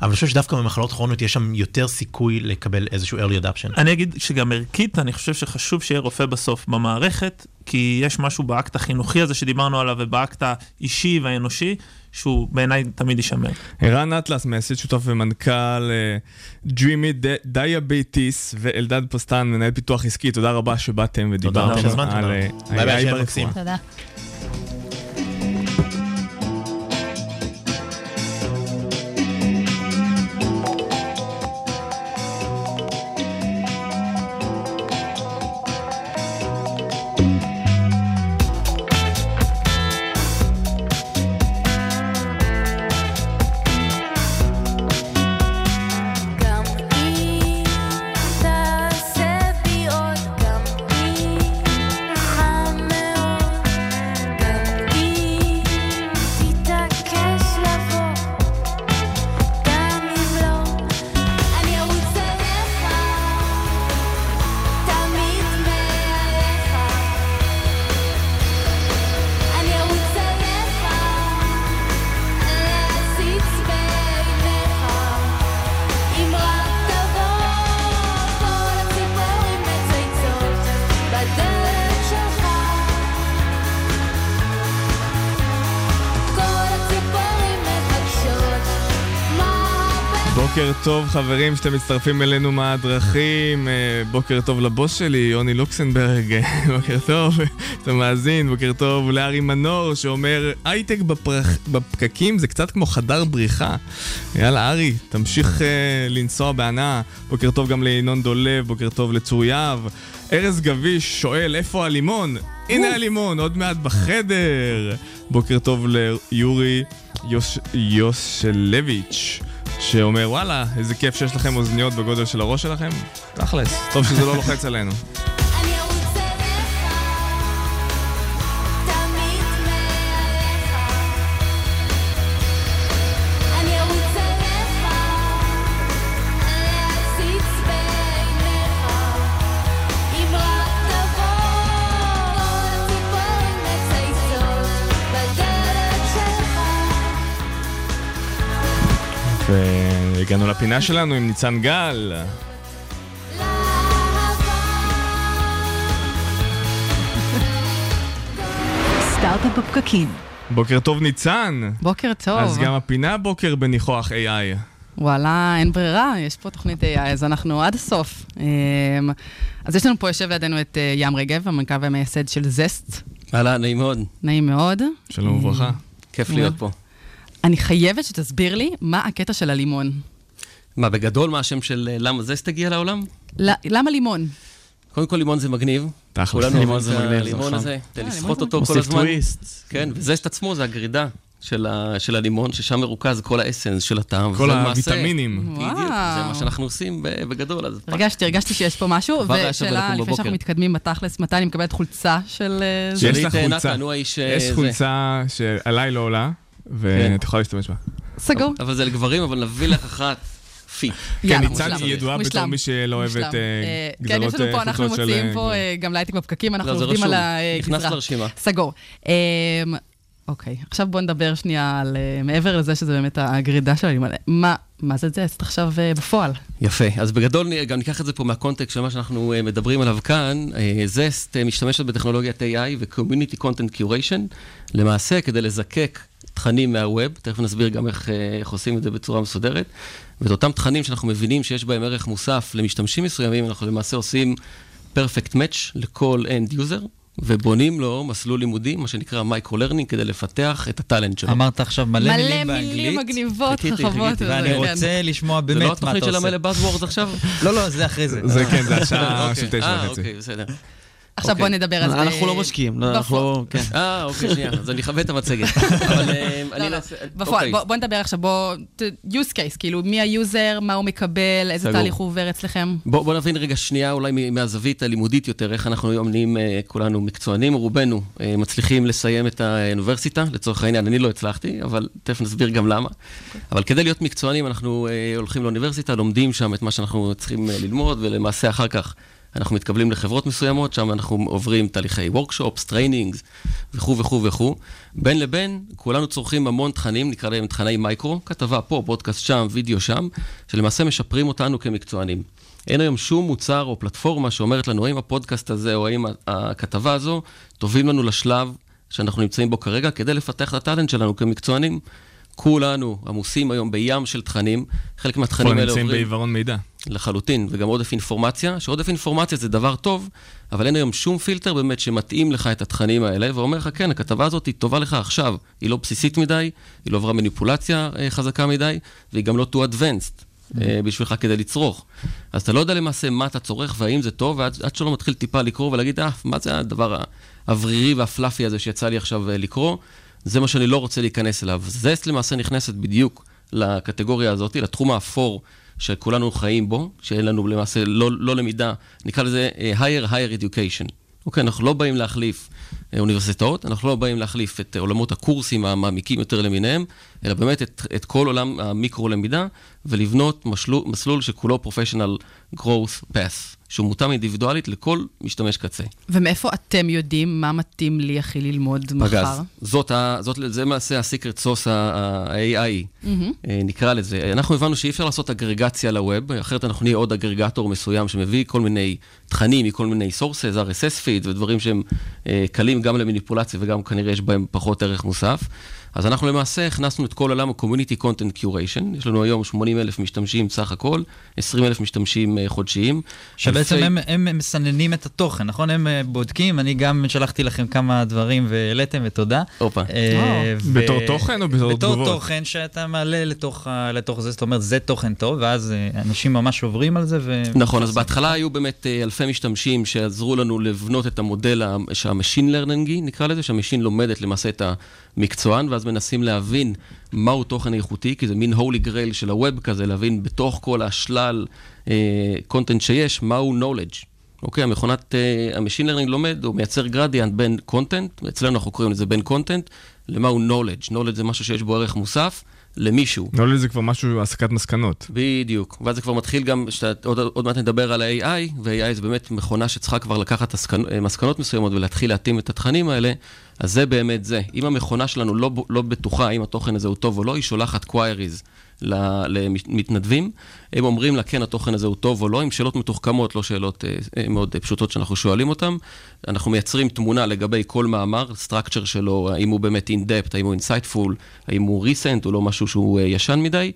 אבל אני חושב שדווקא במחלות כרוניות יש שם יותר סיכוי לקבל איזשהו early adaption. אני אגיד שגם ערכית, אני חושב שחשוב שיהיה רופא בסוף במערכת, כי יש משהו באקט החינוכי הזה שדיברנו עליו ובאקט האישי והאנושי. שהוא בעיניי תמיד יישמר. ערן אטלס, מייסד שותף ומנכ"ל Dreamy Diabetes ואלדד פסטן, מנהל פיתוח עסקי, תודה רבה שבאתם ודיברתם על ה-AI ברפואה. תודה. חברים שאתם מצטרפים אלינו מהדרכים, אה, בוקר טוב לבוס שלי, יוני לוקסנברג, בוקר טוב, אתה מאזין, בוקר טוב לארי מנור שאומר הייטק בפרח, בפקקים זה קצת כמו חדר בריחה. יאללה ארי, תמשיך אה, לנסוע בהנאה, בוקר טוב גם לינון דולב, בוקר טוב לצור יהב. ארז גביש שואל איפה הלימון? הנה הלימון, עוד מעט בחדר. בוקר טוב ליורי יוש... יושלביץ', שאומר וואלה, איזה כיף שיש לכם אוזניות בגודל של הראש שלכם. תכלס, טוב שזה לא לוחץ עלינו. והגענו לפינה שלנו עם ניצן גל. סטארט-אפ בפקקים. בוקר טוב ניצן. בוקר טוב. אז גם הפינה בוקר בניחוח AI. וואלה, אין ברירה, יש פה תוכנית AI, אז אנחנו עד הסוף. אמ, אז יש לנו פה, יושב לידינו את אה, ים רגב, המנכ"ל והמייסד של זסט. אהלן, נעים מאוד. נעים מאוד. שלום וברכה. כיף להיות פה. אני חייבת שתסביר לי מה הקטע של הלימון. מה, בגדול, מה השם של אה, למה זסט הגיע לעולם? למה לימון? קודם כל לימון זה מגניב. תכלס. לימון זה מגניב, זה הלימון נכון. הזה, אה, לימון לסחוט זה אותו כל מוסיף הזמן. טוויסט. כן, וזסט עצמו זה הגרידה של ה- של הלימון, ששם מרוכז כל האסנס של הטעם. כל הוויטמינים. בדיוק, זה וואו. מה שאנחנו עושים בגדול. אז הרגשתי, הרגשתי שיש פה משהו, ושאלה, לפני שאנחנו. מתקדמים בתכלס, מתי אני מקבלת חולצה של אה, זה? יש שלי לך חולצה. יש זה. חולצה שעליי לא עולה, ואת יכולה להשתמש בה. סגור. אבל זה לגברים, אבל נביא לך אחת. כן, ניצן. היא ידועה בתור. מי שלא אוהבת. אה, אה, כן, גזרות יש לנו פה, אה, אנחנו. מוציאים פה גם להייטק בפקקים, אנחנו לא, זה עובדים. על הגזרה. נכנס לרשימה. סגור. אה, אוקיי, עכשיו בואו נדבר שנייה על, מעבר לזה שזה באמת הגרידה של הלימון. מה, מה זה זסט עכשיו בפועל? יפה, אז בגדול גם ניקח את זה פה מהקונטקסט של מה שאנחנו מדברים עליו כאן. Zest משתמשת בטכנולוגיית AI ו-Community Content Curation, למעשה כדי לזקק תכנים מה web, תכף נסביר גם איך, אה, איך עושים את זה בצורה מסודרת, ואת אותם תכנים שאנחנו מבינים שיש בהם ערך מוסף למשתמשים מסוימים, אנחנו למעשה עושים perfect match לכל end user. ובונים לו מסלול לימודי, מה שנקרא micro-learning, כדי לפתח את ה talent שלו. אמרת עכשיו מלא מלא מילים מילים באנגלית, מגניבות, חיכיתי, חכבות. חיכיתי. וזה, ואני כן. רוצה לשמוע זה באמת לא מה אתה התוכנית של עושה. המלא Buzzwords עכשיו? לא, לא, זה אחרי זה. זה כן, זה השעה. של תשע אה, וחצי. אוקיי, בסדר. עכשיו בואו נדבר על זה. אנחנו לא משקיעים, לא, אנחנו לא... כן. אה, אוקיי, שנייה, אז אני אכבד את המצגת. אבל אה, אני... לא, לא. בפועל, אוקיי. בוא, בוא נדבר עכשיו, בוא, ת- use case, כאילו, מי ה user, מה הוא מקבל, איזה. תהליך הוא עובר אצלכם. בוא, בוא נבין רגע שנייה אולי מהזווית הלימודית יותר, איך אנחנו היום נהיים אה, כולנו מקצוענים, רובנו אה, מצליחים לסיים את האוניברסיטה, לצורך העניין, אני לא הצלחתי, אבל תכף נסביר גם למה. אבל כדי להיות מקצוענים, אנחנו אה, הולכים לאוניברסיטה, לומדים שם את מה שאנחנו צריכים אה, ללמוד, ולמעשה אחר כך אנחנו מתקבלים לחברות מסוימות, שם אנחנו עוברים תהליכי workshops, trainings וכו' וכו' וכו'. בין לבין, כולנו צורכים המון תכנים, נקרא להם תכני מייקרו, כתבה פה, פודקאסט שם, וידאו שם, שלמעשה משפרים אותנו כמקצוענים. אין היום שום מוצר או פלטפורמה שאומרת לנו האם הפודקאסט הזה או האם הכתבה הזו טובים לנו לשלב שאנחנו נמצאים בו כרגע כדי לפתח את הטאלנט שלנו כמקצוענים. כולנו עמוסים היום בים של תכנים, חלק מהתכנים האלה נמצאים עוברים... בעיוורון מידע. לחלוטין, וגם עודף אינפורמציה, שעודף אינפורמציה זה דבר טוב, אבל אין היום שום פילטר באמת שמתאים לך את התכנים האלה, ואומר לך, כן, הכתבה הזאת היא טובה לך עכשיו, היא לא בסיסית מדי, היא לא עברה מניפולציה אה, חזקה מדי, והיא גם לא too advanced. אה, בשבילך כדי לצרוך. אז אתה לא יודע למעשה מה אתה צורך והאם זה טוב, ועד עד שלא מתחיל טיפה לקרוא ולהגיד, אה, מה זה הדבר האוורירי והפלאפי הזה שיצא לי עכשיו אה, לקרוא, זה מה שאני לא רוצה להיכנס אליו. זסט למעשה נכנסת בדיוק לקטגוריה הזאת, לתחום האפור שכולנו חיים בו, שאין לנו למעשה לא, לא למידה, נקרא לזה אה, higher higher education. אוקיי, אנחנו לא באים להחליף אה, אוניברסיטאות, אנחנו לא באים להחליף את אה, עולמות הקורסים המעמיקים יותר למיניהם, אלא באמת את, את כל עולם המיקרו-למידה, ולבנות משלול, מסלול שכולו professional growth path, שהוא מותאם אינדיבידואלית לכל משתמש קצה. ומאיפה אתם יודעים מה מתאים לי הכי ללמוד מחר? פגז. זאת, ה, זאת, זה למעשה הסיקרט סוס ה-AI. אה, נקרא לזה. אנחנו הבנו שאי אפשר לעשות אגרגציה לווב, אחרת אנחנו נהיה עוד אגרגטור מסוים שמביא כל מיני תכנים מכל מיני sources, RSS feed ודברים שהם אה, קלים גם למניפולציה וגם כנראה יש בהם פחות ערך מוסף. אז אנחנו למעשה הכנסנו את כל עולם ה-Community Content Curation, יש לנו היום 80 אלף משתמשים סך הכל, 20 אלף משתמשים אה, חודשיים. שבעצם אלפי- הם, הם מסננים את התוכן, נכון? הם אה, בודקים, אני גם שלחתי לכם כמה דברים והעליתם, ותודה. הופה. אה, ו- בתור תוכן או בתור בתור תגובות? תוכן שאתה מעלה לתוך, לתוך זה, זאת אומרת, זה תוכן טוב, ואז אה, אנשים ממש עוברים על זה ו... נכון, אז בהתחלה היו באמת אלפי משתמשים שעזרו לנו לבנות את המודל שה machine learning-י, נקרא לזה, שה machine לומדת למעשה את המקצוען, ואז מנסים להבין מהו תוכן איכותי, כי זה מין holy grail של ה web כזה, להבין בתוך כל השלל content שיש, מהו knowledge. אוקיי, המכונת, אה, ה machine learning לומד, הוא מייצר גרדיאנט בין content, אצלנו אנחנו קוראים לזה בין content, למהו knowledge. knowledge זה משהו שיש בו ערך מוסף למישהו. לא לזה כבר משהו, הסקת מסקנות. בדיוק, ואז זה כבר מתחיל גם, שאתה, עוד, עוד מעט נדבר על ה-AI, ו-AI זה באמת מכונה שצריכה כבר לקחת הסקנ... אה, מסקנות מסוימות ולהתחיל להתאים את התכנים האלה, אז זה באמת זה. אם המכונה שלנו לא, לא בטוחה אם התוכן הזה הוא טוב או לא, היא שולחת ל- למתנדבים, הם אומרים לה, כן, התוכן הזה הוא טוב או לא, עם שאלות מתוחכמות, לא שאלות אה, אה, מאוד אה, פשוטות שאנחנו שואלים אותם. אנחנו מייצרים תמונה לגבי כל מאמר, structure שלו, האם הוא באמת in-depth, האם הוא insightful, האם הוא recent או לא משהו שהוא אה, ישן מדי.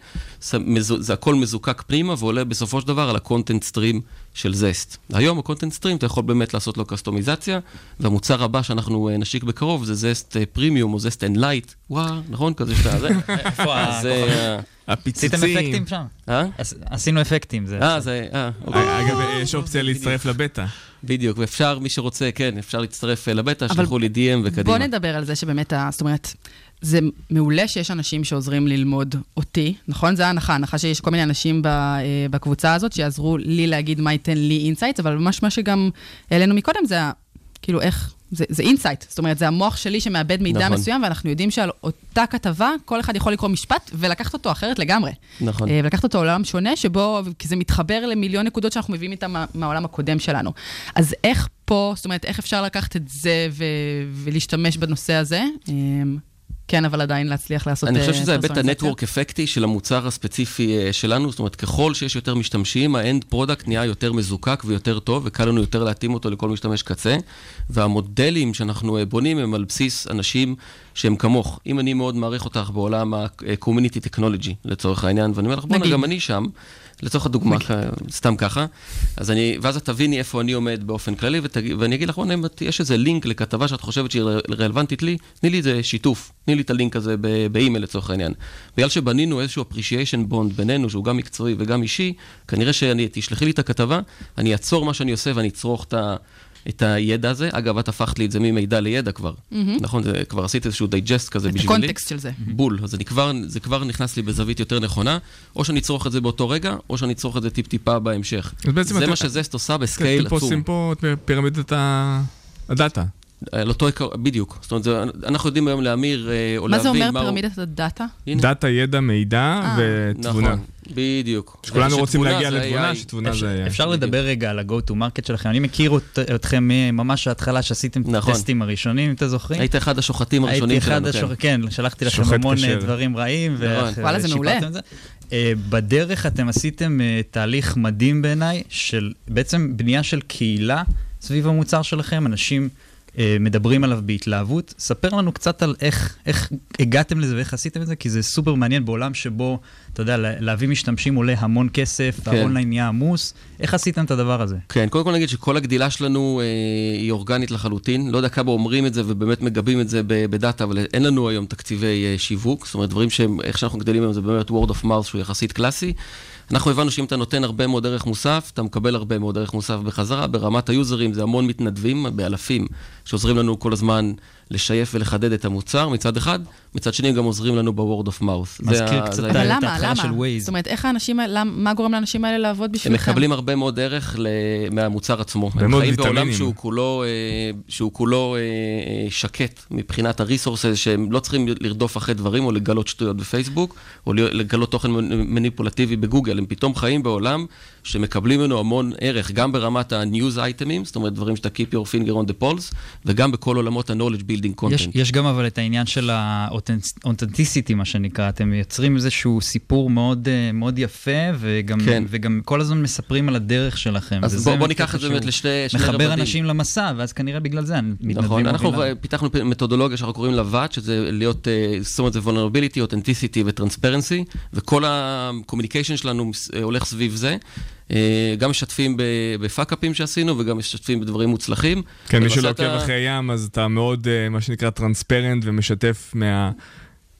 מזו- זה הכל מזוקק פנימה ועולה בסופו של דבר על ה-content stream של זסט. היום ה-content stream, אתה יכול באמת לעשות לו קסטומיזציה, והמוצר הבא שאנחנו אה, נשיק בקרוב זה Zest Premium או Zest Enlight, וואו, נכון? כזה שאתה... איפה אה, עשיתם אפקטים שם? אה? עש- עשינו אפקטים. זה- אה, זה... אה, אוקיי. אגב, יש אופציה להצטרף לבטא. בדיוק, ואפשר, מי שרוצה, כן, אפשר להצטרף אה, לבטא, אבל שלחו לי DM וקדימה. בוא נדבר על זה שבאמת, זאת אומרת, זה מעולה שיש אנשים שעוזרים ללמוד אותי, נכון? זה ההנחה, ההנחה שיש כל מיני אנשים ב- אה, בקבוצה הזאת שיעזרו לי להגיד מה ייתן לי insights, אבל ממש מה שגם העלינו מקודם זה כאילו איך, זה, זה insight, זאת אומרת, זה המוח שלי שמעבד מידע נכון. מסוים, ואנחנו יודעים שעל אותה כתבה, כל אחד יכול לקרוא משפט ולקחת אותו אחרת לגמרי. נכון. אה, ולקחת אותו לעולם שונה, שבו, כי זה מתחבר למיליון נקודות שאנחנו מביאים איתם מה, מהעולם הקודם שלנו. אז איך פה, זאת אומרת, איך אפשר לקחת את זה ו, ולהשתמש בנושא הזה? כן, אבל עדיין להצליח לעשות... אני חושב אה, שזה ההיבט פרסונליזציה? ה network effect-י של המוצר הספציפי אה, שלנו, זאת אומרת, ככל שיש יותר משתמשים, ה end product נהיה יותר מזוקק ויותר טוב, וקל לנו יותר להתאים אותו לכל משתמש קצה, והמודלים שאנחנו אה, בונים הם על בסיס אנשים שהם כמוך. אם אני מאוד מעריך אותך בעולם ה-community technology, לצורך העניין, ואני אומר לך, בואנה. גם אני שם. לצורך הדוגמה, כ- סתם ככה, אז אני, ואז את תביני איפה אני עומד באופן כללי, ותג, ואני אגיד לך, אם את- יש איזה לינק לכתבה שאת חושבת שהיא רלוונטית לי, תני לי איזה שיתוף, תני לי את הלינק הזה ב- באימייל לצורך העניין. בגלל שבנינו איזשהו appreciation bond בינינו, שהוא גם מקצועי וגם אישי, כנראה שאני, תשלחי לי את הכתבה, אני אעצור מה שאני עושה ואני אצרוך את ה... את הידע הזה. אגב, את הפכת לי את זה ממידע לידע כבר. מהמם. נכון, זה, כבר עשית איזשהו digest כזה את בשבילי. ה context של זה. בול, אז אני כבר, זה כבר נכנס לי בזווית יותר נכונה, או שאני אצרוך את זה באותו רגע, או שאני אצרוך את זה טיפ-טיפה בהמשך. זה מה ש Zest עושה ב scale אתם פה עצום. עושים פה את פירמידת הדאטה. על אותו עיקר, בדיוק. זאת אומרת, זה- אנחנו יודעים היום להמיר אה, או מה זה להבין אומר מהו- פירמידת הדאטה? דאטה, ידע, מידע אה. ותבונה. נכון, בדיוק. שכולנו רוצים להגיע זה לתבונה. שתבונה זה... אפשר לדבר רגע על ה-go to market שלכם. אני מכיר אתכם ממש ההתחלה שעשיתם את נכון. הטסטים הראשונים, אם אתם זוכרים. היית אחד השוחטים הראשונים שלנו, כן. כן, שלחתי לכם המון. אה, דברים רעים, נכון. וואלה, זה מעולה. זה. בדרך אתם עשיתם תהליך מדהים בעיניי, של בעצם בנייה של קהילה סביב המוצר שלכם, אנשים מדברים עליו בהתלהבות. ספר לנו קצת על איך, איך הגעתם לזה ואיך עשיתם את זה, כי זה סופר מעניין בעולם שבו, אתה יודע, לה- להביא משתמשים עולה המון כסף, כן. האונליין נהיה עמוס. איך עשיתם את הדבר הזה? כן, קודם כל נגיד שכל הגדילה שלנו אה, היא אורגנית לחלוטין. לא יודע כמה אומרים את זה ובאמת מגבים את זה בדאטה, אבל אין לנו היום תקציבי אה, שיווק. זאת אומרת, דברים שהם, איך שאנחנו גדלים היום זה באמת word of mouth שהוא יחסית קלאסי. אנחנו הבנו שאם אתה נותן הרבה מאוד ערך מוסף, אתה מקבל הרבה מאוד ערך מוסף בחזרה. ברמת היוזרים זה המון מתנדבים, באלפים, שעוזרים לנו כל הזמן לשייף ולחדד את המוצר מצד אחד, מצד שני הם גם עוזרים לנו ב-word of mouth. מזכיר קצת זה את? ההתחלה של למה? Waze. זאת אומרת, איך האנשים האלה, מה גורם לאנשים האלה לעבוד הם בשבילכם? מקבלים הרבה מאוד ערך. מהמוצר עצמו. הם חיים בעולם. שהוא כולו, אה, שהוא כולו אה, אה, שקט מבחינת הריסורסס, שהם לא צריכים לרדוף אחרי דברים או לגלות שטויות בפייסבוק, או לגלות תוכן מניפולטיבי בגוגל. הם פתאום חיים בעולם שמקבלים ממנו המון ערך, גם ברמת ה-news items, זאת אומרת דברים שאתה keep your finger on the pulse, וגם בכל עולמות ה-knowledge building content. יש, יש גם אבל את העניין של האותנטיסיטי, מה שנקרא, אתם מייצרים איזשהו סיפור מאוד, אה, מאוד יפה, וגם, כן. וגם כל הזמן מספרים על הדרך שלכם. אז וזה בוא- ניקח את זה. באמת לשני- שני מחבר רבדים. אנשים למסע, ואז כנראה בגלל זה נכון, אנחנו מובילה. פיתחנו מתודולוגיה שאנחנו קוראים לה VAT, שזה להיות, אה, זאת אומרת, זה vulnerability, authenticity וטרנספרנסי, וכל ה-communication שלנו אה, הולך סביב זה. אה, גם משתפים בפאק-אפים שעשינו, וגם משתפים בדברים מוצלחים. כן, מי שלא עוקב אתה- אחרי ים, אז אתה מאוד, אה, מה שנקרא, טרנספרנט ומשתף מה...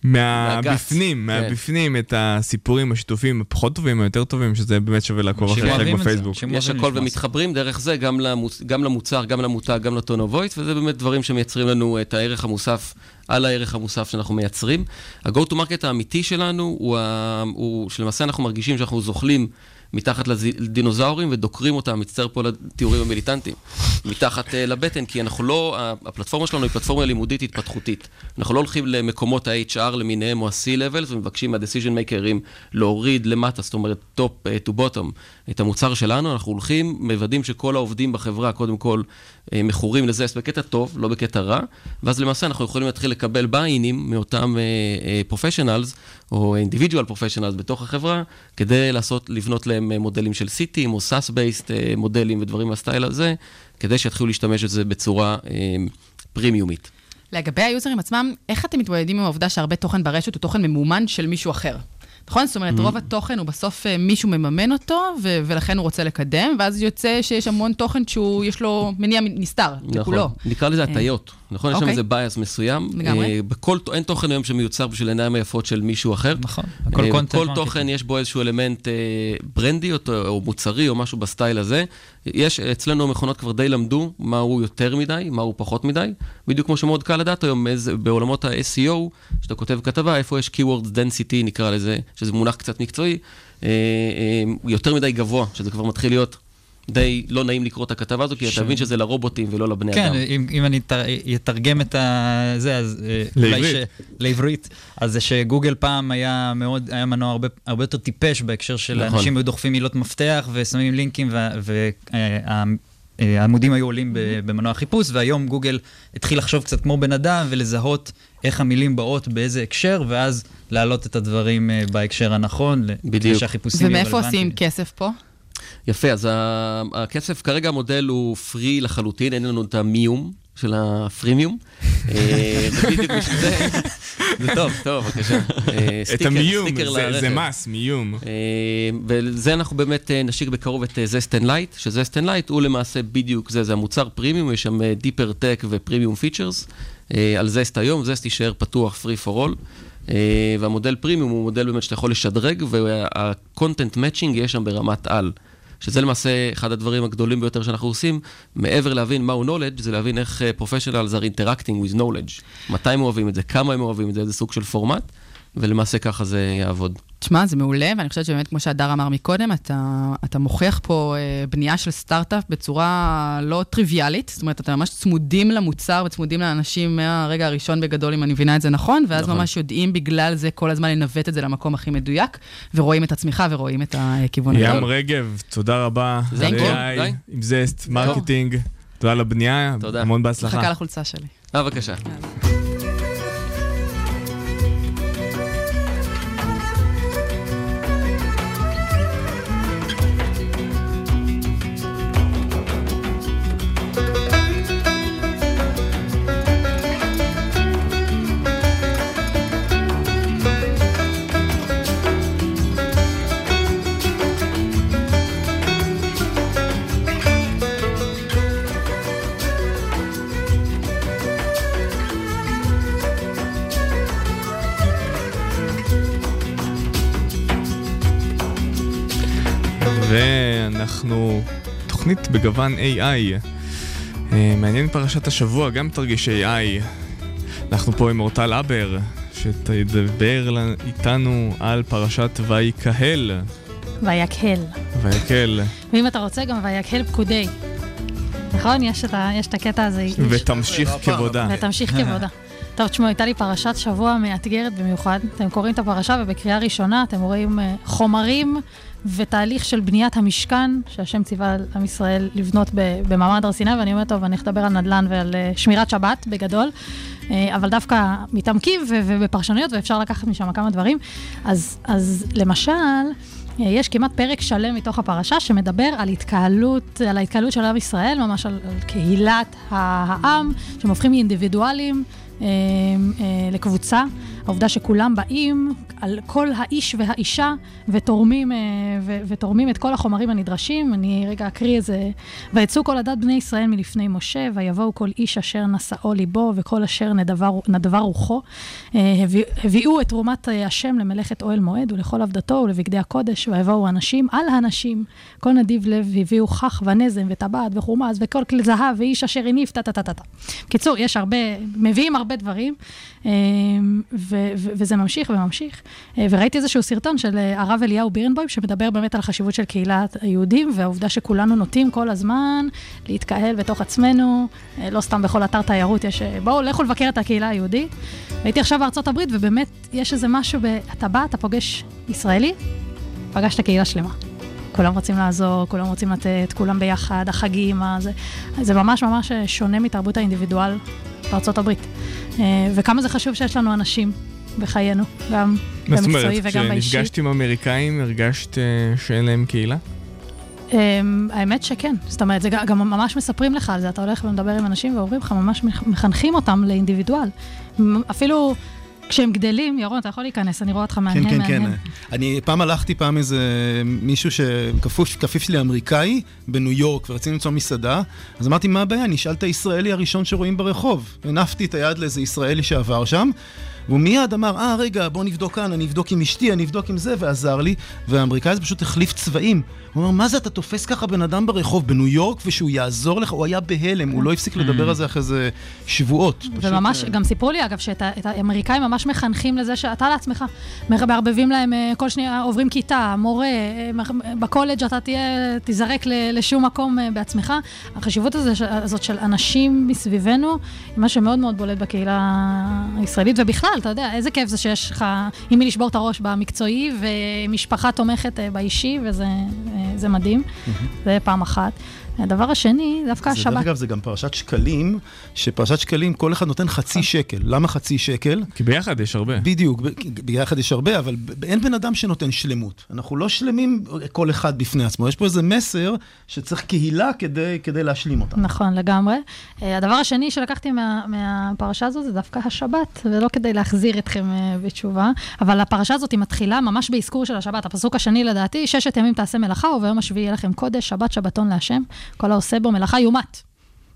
מהבפנים, כן. מהבפנים את הסיפורים השיתופים הפחות טובים, היותר טובים, שזה באמת שווה לעקוב אחרי חלק בפייסבוק. יש הכל ומתחברים דרך זה גם, למוצ... גם למוצר, גם למותג, גם לטון וויס, וזה באמת דברים שמייצרים לנו את הערך המוסף על הערך המוסף שאנחנו מייצרים. ה-go to market האמיתי שלנו הוא, ה... הוא שלמעשה אנחנו מרגישים שאנחנו זוחלים מתחת לדינוזאורים ודוקרים אותם, מצטער פה לתיאורים המיליטנטיים, מתחת uh, לבטן, כי אנחנו לא, הפלטפורמה שלנו היא פלטפורמה לימודית התפתחותית. אנחנו לא הולכים למקומות ה-HR למיניהם או ה-C-Levels ומבקשים מה-decision makers להוריד למטה, זאת אומרת top uh, to bottom, את המוצר שלנו, אנחנו הולכים, מוודאים שכל העובדים בחברה, קודם כל, אה, מכורים לזה בקטע טוב, לא בקטע רע, ואז למעשה אנחנו יכולים להתחיל לקבל ביינים מאותם פרופשיונלס, או individual professionals בתוך החברה, כדי לעשות, לבנות להם אה, מודלים של סיטים, או SaaS-based אה, מודלים ודברים מהסטייל הזה, כדי שיתחילו להשתמש בזה בצורה אה, פרימיומית. לגבי היוזרים עצמם, איך אתם מתמודדים עם העובדה שהרבה תוכן ברשת הוא תוכן ממומן של מישהו אחר? נכון? זאת אומרת, Mm-hmm. רוב התוכן הוא בסוף אה, מישהו מממן אותו, ו- ולכן הוא רוצה לקדם, ואז יוצא שיש המון תוכן שהוא, יש לו מניע נסתר, לכולו. נכון, נקרא לזה אה, הטיות, נכון? יש שם אוקיי. איזה bias מסוים. לגמרי. אה, בכל, אין תוכן היום שמיוצר בשביל העיניים היפות של מישהו אחר. נכון, הכל הכל content כל. תוכן יש בו איזשהו אלמנט אה, ברנדי או, או מוצרי או משהו בסטייל הזה. יש, אצלנו המכונות כבר די למדו מהו יותר מדי, מהו פחות מדי. בדיוק כמו שמאוד קל לדעת היום איזה- בעולמות ה-SEO, שאתה כותב כתבה, איפה יש keywords density נקרא לזה, שזה מונח קצת מקצועי, אה, אה, יותר מדי גבוה, שזה כבר מתחיל להיות די לא נעים לקרוא את הכתבה הזו, כי ש- אתה מבין שזה לרובוטים ולא לבני כן, אדם. אם, אם אני אתר- אתרגם את ה... זה, אז... אה, לעברית. ש- לעברית. אז זה שגוגל פעם היה מאוד, היה מנוע הרבה, הרבה יותר טיפש בהקשר של נכון. אנשים היו דוחפים מילות מפתח ושמים לינקים והעמודים היו עולים במנוע חיפוש, והיום גוגל התחיל לחשוב קצת כמו בן אדם ולזהות איך המילים באות באיזה הקשר, ואז להעלות את הדברים אה, בהקשר הנכון, בדיוק. שהחיפושים יהיו ומאיפה. עושים כסף פה? יפה, אז הכסף, כרגע המודל הוא free לחלוטין, אין לנו את המיום של הפרימיום. אה, ובדיוק בשביל זה... זה טוב. טוב, בבקשה. אה, את המיום, זה- מס, מיום. אה, ולזה אנחנו באמת נשיק בקרוב את זסט אנד לייט, שזסט אנד לייט הוא למעשה בדיוק זה, זה המוצר פרימיום, יש שם deeper tech ופרימיום features. על זסט היום, זסט יישאר פתוח, free for all. והמודל פרימיום הוא מודל באמת שאתה יכול לשדרג, וה-content matching יהיה שם ברמת על. שזה למעשה אחד הדברים הגדולים ביותר שאנחנו עושים, מעבר להבין מהו knowledge, זה להבין איך אה, professionals are interacting with knowledge. מתי הם אוהבים את זה, כמה הם אוהבים את זה, איזה סוג של פורמט, ולמעשה ככה זה יעבוד. תשמע, זה מעולה, ואני חושבת שבאמת, כמו שהדר אמר מקודם, אתה, אתה מוכיח פה אה, בנייה של סטארט-אפ בצורה לא טריוויאלית. זאת אומרת, אתם ממש צמודים למוצר וצמודים לאנשים מהרגע הראשון בגדול, אם אני מבינה את זה נכון, ואז נכון. ממש יודעים בגלל זה כל הזמן לנווט את זה למקום הכי מדויק, ורואים את הצמיחה ורואים את הכיוון. ים רגב, תודה רבה. זה? AI? עם זסט, marketing. תודה על הבנייה, תודה. המון בהצלחה. מחכה לחולצה שלי. אה, בבקשה. בגוון AI. אה, מעניין פרשת השבוע, גם תרגיש AI. אנחנו פה עם אורטל אבר, שתדבר איתנו על פרשת ויקהל. ויקהל. ויקהל. ואם אתה רוצה, גם ויקהל פקודי. נכון? יש את, ה, יש את הקטע הזה. ותמשיך כבודה. ותמשיך כבודה. טוב, תשמעו, הייתה לי פרשת שבוע מאתגרת במיוחד. אתם קוראים את הפרשה ובקריאה ראשונה אתם רואים אה, חומרים ותהליך של בניית המשכן, שהשם ציווה על עם ישראל לבנות במעמד הר סיני, ואני אומרת, טוב, אני לדבר על נדל"ן ועל אה, שמירת שבת בגדול, אה, אבל דווקא מתעמקים ובפרשנויות, ואפשר לקחת משם כמה דברים. אז, אז למשל, יש כמעט פרק שלם מתוך הפרשה שמדבר על התקהלות, על ההתקהלות של עם ישראל, ממש על, על קהילת העם, שהם הופכים מאינדיבידואלים אה, לקבוצה. העובדה שכולם באים על כל האיש והאישה ותורמים, אה, ו- ותורמים את כל החומרים הנדרשים. אני רגע אקריא איזה... ויצאו כל עדת בני ישראל מלפני משה, ויבואו כל איש אשר נשאו ליבו וכל אשר נדבה, רוחו. אה, הביא- הביאו את תרומת אה, השם למלאכת אוהל מועד ולכל עבדתו ולבגדי הקודש, ויבואו אנשים על הנשים. כל נדיב לב הביאו כך ונזם וטבעת וחומז וכל כלי זהב ואיש אשר הניף טה טה טה טה טה. קיצור, יש הרבה, מביאים הרבה דברים, אה, וזה ממשיך וממשיך. אה, וראיתי איזשהו סרטון של אה, הרב אליהו בירנבוים, שמדבר באמת על החשיבות של קהילת היהודים, והעובדה שכולנו נוטים כל הזמן להתקהל בתוך עצמנו, אה, לא סתם בכל אתר תיירות יש, בואו, לכו לבקר את הקהילה היהודית. הייתי עכשיו בארצות הברית, ובאמת יש איזה משהו, ב... אתה בא, אתה פוגש ישראלי, פגשת קהילה שלמה. כולם רוצים לעזור, כולם רוצים לתת, כולם ביחד, החגים, הזה. זה ממש ממש שונה מתרבות האינדיבידואל בארצות הברית. אה, וכמה זה חשוב שיש לנו אנשים בחיינו, גם מה זאת במקצועי אומרת, וגם באישי. כשנפגשת עם אמריקאים הרגשת אה, שאין להם קהילה? אמ, האמת שכן, זאת אומרת, זה גם- ממש מספרים לך על זה, אתה הולך ומדבר עם אנשים ואומרים לך, ממש מח- מחנכים אותם לאינדיבידואל. אפילו כשהם גדלים, ירון, אתה יכול להיכנס, אני רואה אותך מהנהן, כן, כן, כן. מהנהן. אני פעם הלכתי פעם איזה מישהו שכפוף כפיף שלי אמריקאי בניו יורק ורצינו למצוא מסעדה, אז אמרתי, מה הבעיה? נשאל את הישראלי הראשון שרואים ברחוב. הנפתי את היד לאיזה ישראלי שעבר שם. והוא מיד אמר, אה, רגע, בוא נבדוק כאן, אני אבדוק עם אשתי, אני אבדוק עם זה, ועזר לי. והאמריקאי הזה פשוט החליף צבעים. הוא אמר, מה זה, אתה תופס ככה בן אדם ברחוב בניו יורק, ושהוא יעזור לך? הוא היה בהלם, הוא לא הפסיק לדבר על זה אחרי איזה שבועות. וממש, אה, גם סיפרו לי, אגב, שאת האמריקאים ממש מחנכים לזה שאתה לעצמך, מערבבים להם אה, כל שנייה, עוברים כיתה, מורה, אה, בקולג' אתה תהיה, תיזרק לשום מקום אה, בעצמך. החשיבות הזאת של אנשים מסביבנו, היא מה שמאוד מאוד בולט בקהילה הישראלית, ובכלל, אתה יודע, איזה כיף זה שיש לך עם מי לשבור את הראש במקצועי, ומשפחה תומכת אה, באישי, וזה אה, זה מדהים. זה פעם אחת. הדבר השני, דווקא זה, דרך השבת. אגב, זה גם פרשת שקלים, שפרשת שקלים, כל אחד נותן חצי שקל. למה חצי שקל? כי ביחד יש הרבה. בדיוק, ביחד יש הרבה, אבל אין בן אדם שנותן שלמות. אנחנו לא שלמים כל אחד בפני עצמו. יש פה איזה מסר שצריך קהילה כדי, כדי להשלים אותה. נכון, לגמרי. אה, הדבר השני שלקחתי מה, מהפרשה הזו זה דווקא השבת, ולא כדי להחזיר אתכם אה, בתשובה, אבל הפרשה הזאת היא מתחילה ממש באזכור של השבת. הפסוק השני לדעתי, ששת ימים תעשה מלאכה, וביום השביעי יהיה לכם קודש, שבת שבתון להשם, כל העושה בו מלאכה יומת.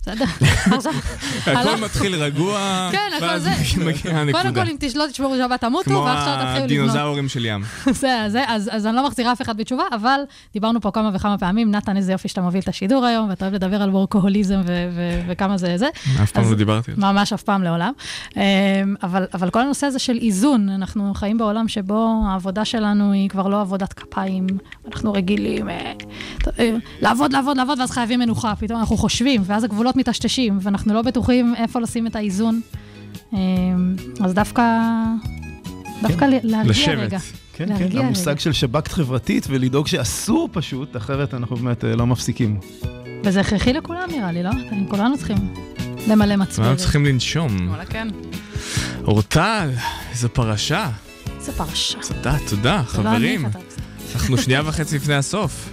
בסדר? הכל מתחיל רגוע, כן, הכל זה. קודם כל, אם תש- לא תשמרו שבת תמותו, כמו ועכשיו תתחילו לבנות. הדינוזאורים של ים. אז, אני לא מחזירה אף אחד בתשובה, אבל דיברנו פה כמה וכמה פעמים, נתן, איזה יופי שאתה מוביל את השידור היום, ואתה אוהב לדבר על וורקוהוליזם וכמה זה זה. אף פעם לא דיברתי על זה. ממש אף פעם לעולם. אמ, אבל, אבל כל הנושא הזה של איזון, אנחנו חיים בעולם שבו העבודה שלנו היא כבר לא עבודת כפיים, אנחנו רגילים אה, אה, לעבוד, לעבוד, לעבוד, ואז חייבים מנוחה, פתאום אנחנו חושבים, ואז הגבולות מטשטשים, ואנחנו לא בטוחים איפה לשים את האיזון. אמ, אז דווקא, דווקא ל- להרגיע רגע. כן, כן, רגע. המושג של שב"כ חברתית ולדאוג שאסור פשוט, אחרת אנחנו באמת אה, לא מפסיקים. וזה הכרחי לכולם נראה לי, לא? כולנו צריכים למלא מצברים. כולנו צריכים לנשום. וואלה, כן. אורטל, איזו פרשה. איזה פרשה. תודה, תודה, חברים. אנחנו שנייה וחצי לפני הסוף.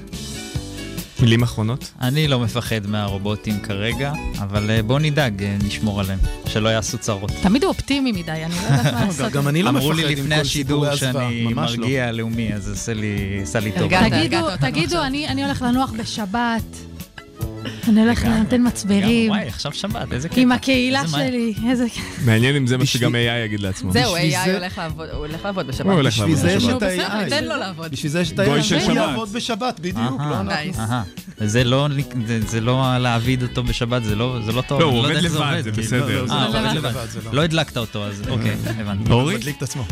מילים אחרונות? אני לא מפחד מהרובוטים כרגע, אבל אה, בוא נדאג, אה, נשמור עליהם, שלא יעשו צרות. תמיד הוא אופטימי מדי, אני לא יודעת מה לעשות. גם אני לא אמרו מפחד לי עם לפני כל השידור סיפורי הזוועה, שאני ממש לא. מרגיע לאומי, אז עשה לי, עשה לי טוב. תגידו, אני הולך לנוח בשבת. אני הולך לנותן מצברים. וואי, עכשיו שבת, איזה כיף. עם הקהילה. שלי, איזה... מעניין אם זה מה שגם AI יגיד לעצמו. זהו, AI זה- הולך לעבוד, הוא הולך לעבוד בשבת. הוא הולך בשביל לעבוד זה יש בשבת. את ה-AI. תן לו לעבוד. בשביל זה יש את גוי ה-AI. של הוא שבת. יעבוד בשבת, בדיוק. לא אנחנו. זה לא, זה, זה לא להעביד אותו בשבת, זה לא, זה לא טוב. לא, הוא עובד לבד, עובד, זה. בסדר. לא, אה, זה הוא לא עובד לבד, לבד. זה לא. לא הדלקת אותו, אז אוקיי, הבנתי. אורי? מדליק את עצמו.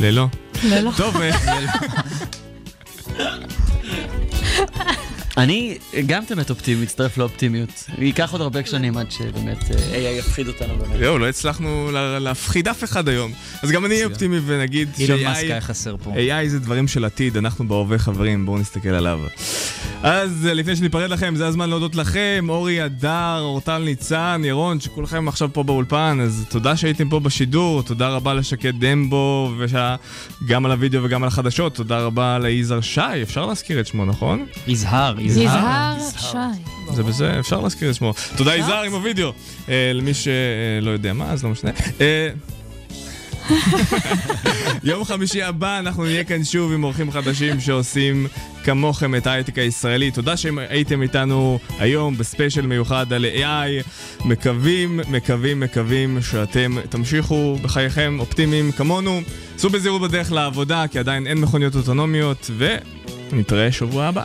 ללא. ללא. טוב, אה, אני גם באמת אופטימי, מצטרף לאופטימיות. ייקח עוד הרבה שנים עד שבאמת אה, AI יפחיד אותנו באמת. יואו, לא הצלחנו לה- להפחיד אף אחד היום. אז גם אני אהיה אופטימי ונגיד אילון ש-AI מאסק היה חסר פה. AI זה דברים של עתיד, אנחנו בהווה חברים, בואו נסתכל עליו. אז אה, לפני שניפרד לכם, זה הזמן להודות לכם, אורי הדר, אורטל ניצן, ירון, שכולכם עכשיו פה באולפן, אז תודה שהייתם פה בשידור, תודה רבה לשקד דמבו, וגם על הוידאו וגם על החדשות, תודה רבה ליזהר שי, אפשר להזכיר את שמו, נכון? יזהר, יזהר שי. זה בזה, אפשר להזכיר את שמו. תודה יזהר עם הוידאו. אה, למי שלא יודע מה, אז לא משנה. אה, יום חמישי הבא אנחנו נהיה כאן שוב עם אורחים חדשים שעושים כמוכם את ההייטק הישראלי. תודה שהייתם איתנו היום בספיישל מיוחד על AI. מקווים, מקווים, מקווים שאתם תמשיכו בחייכם אופטימיים כמונו. סעו בזהירות בדרך לעבודה, כי עדיין אין מכוניות אוטונומיות, ונתראה שבוע הבא.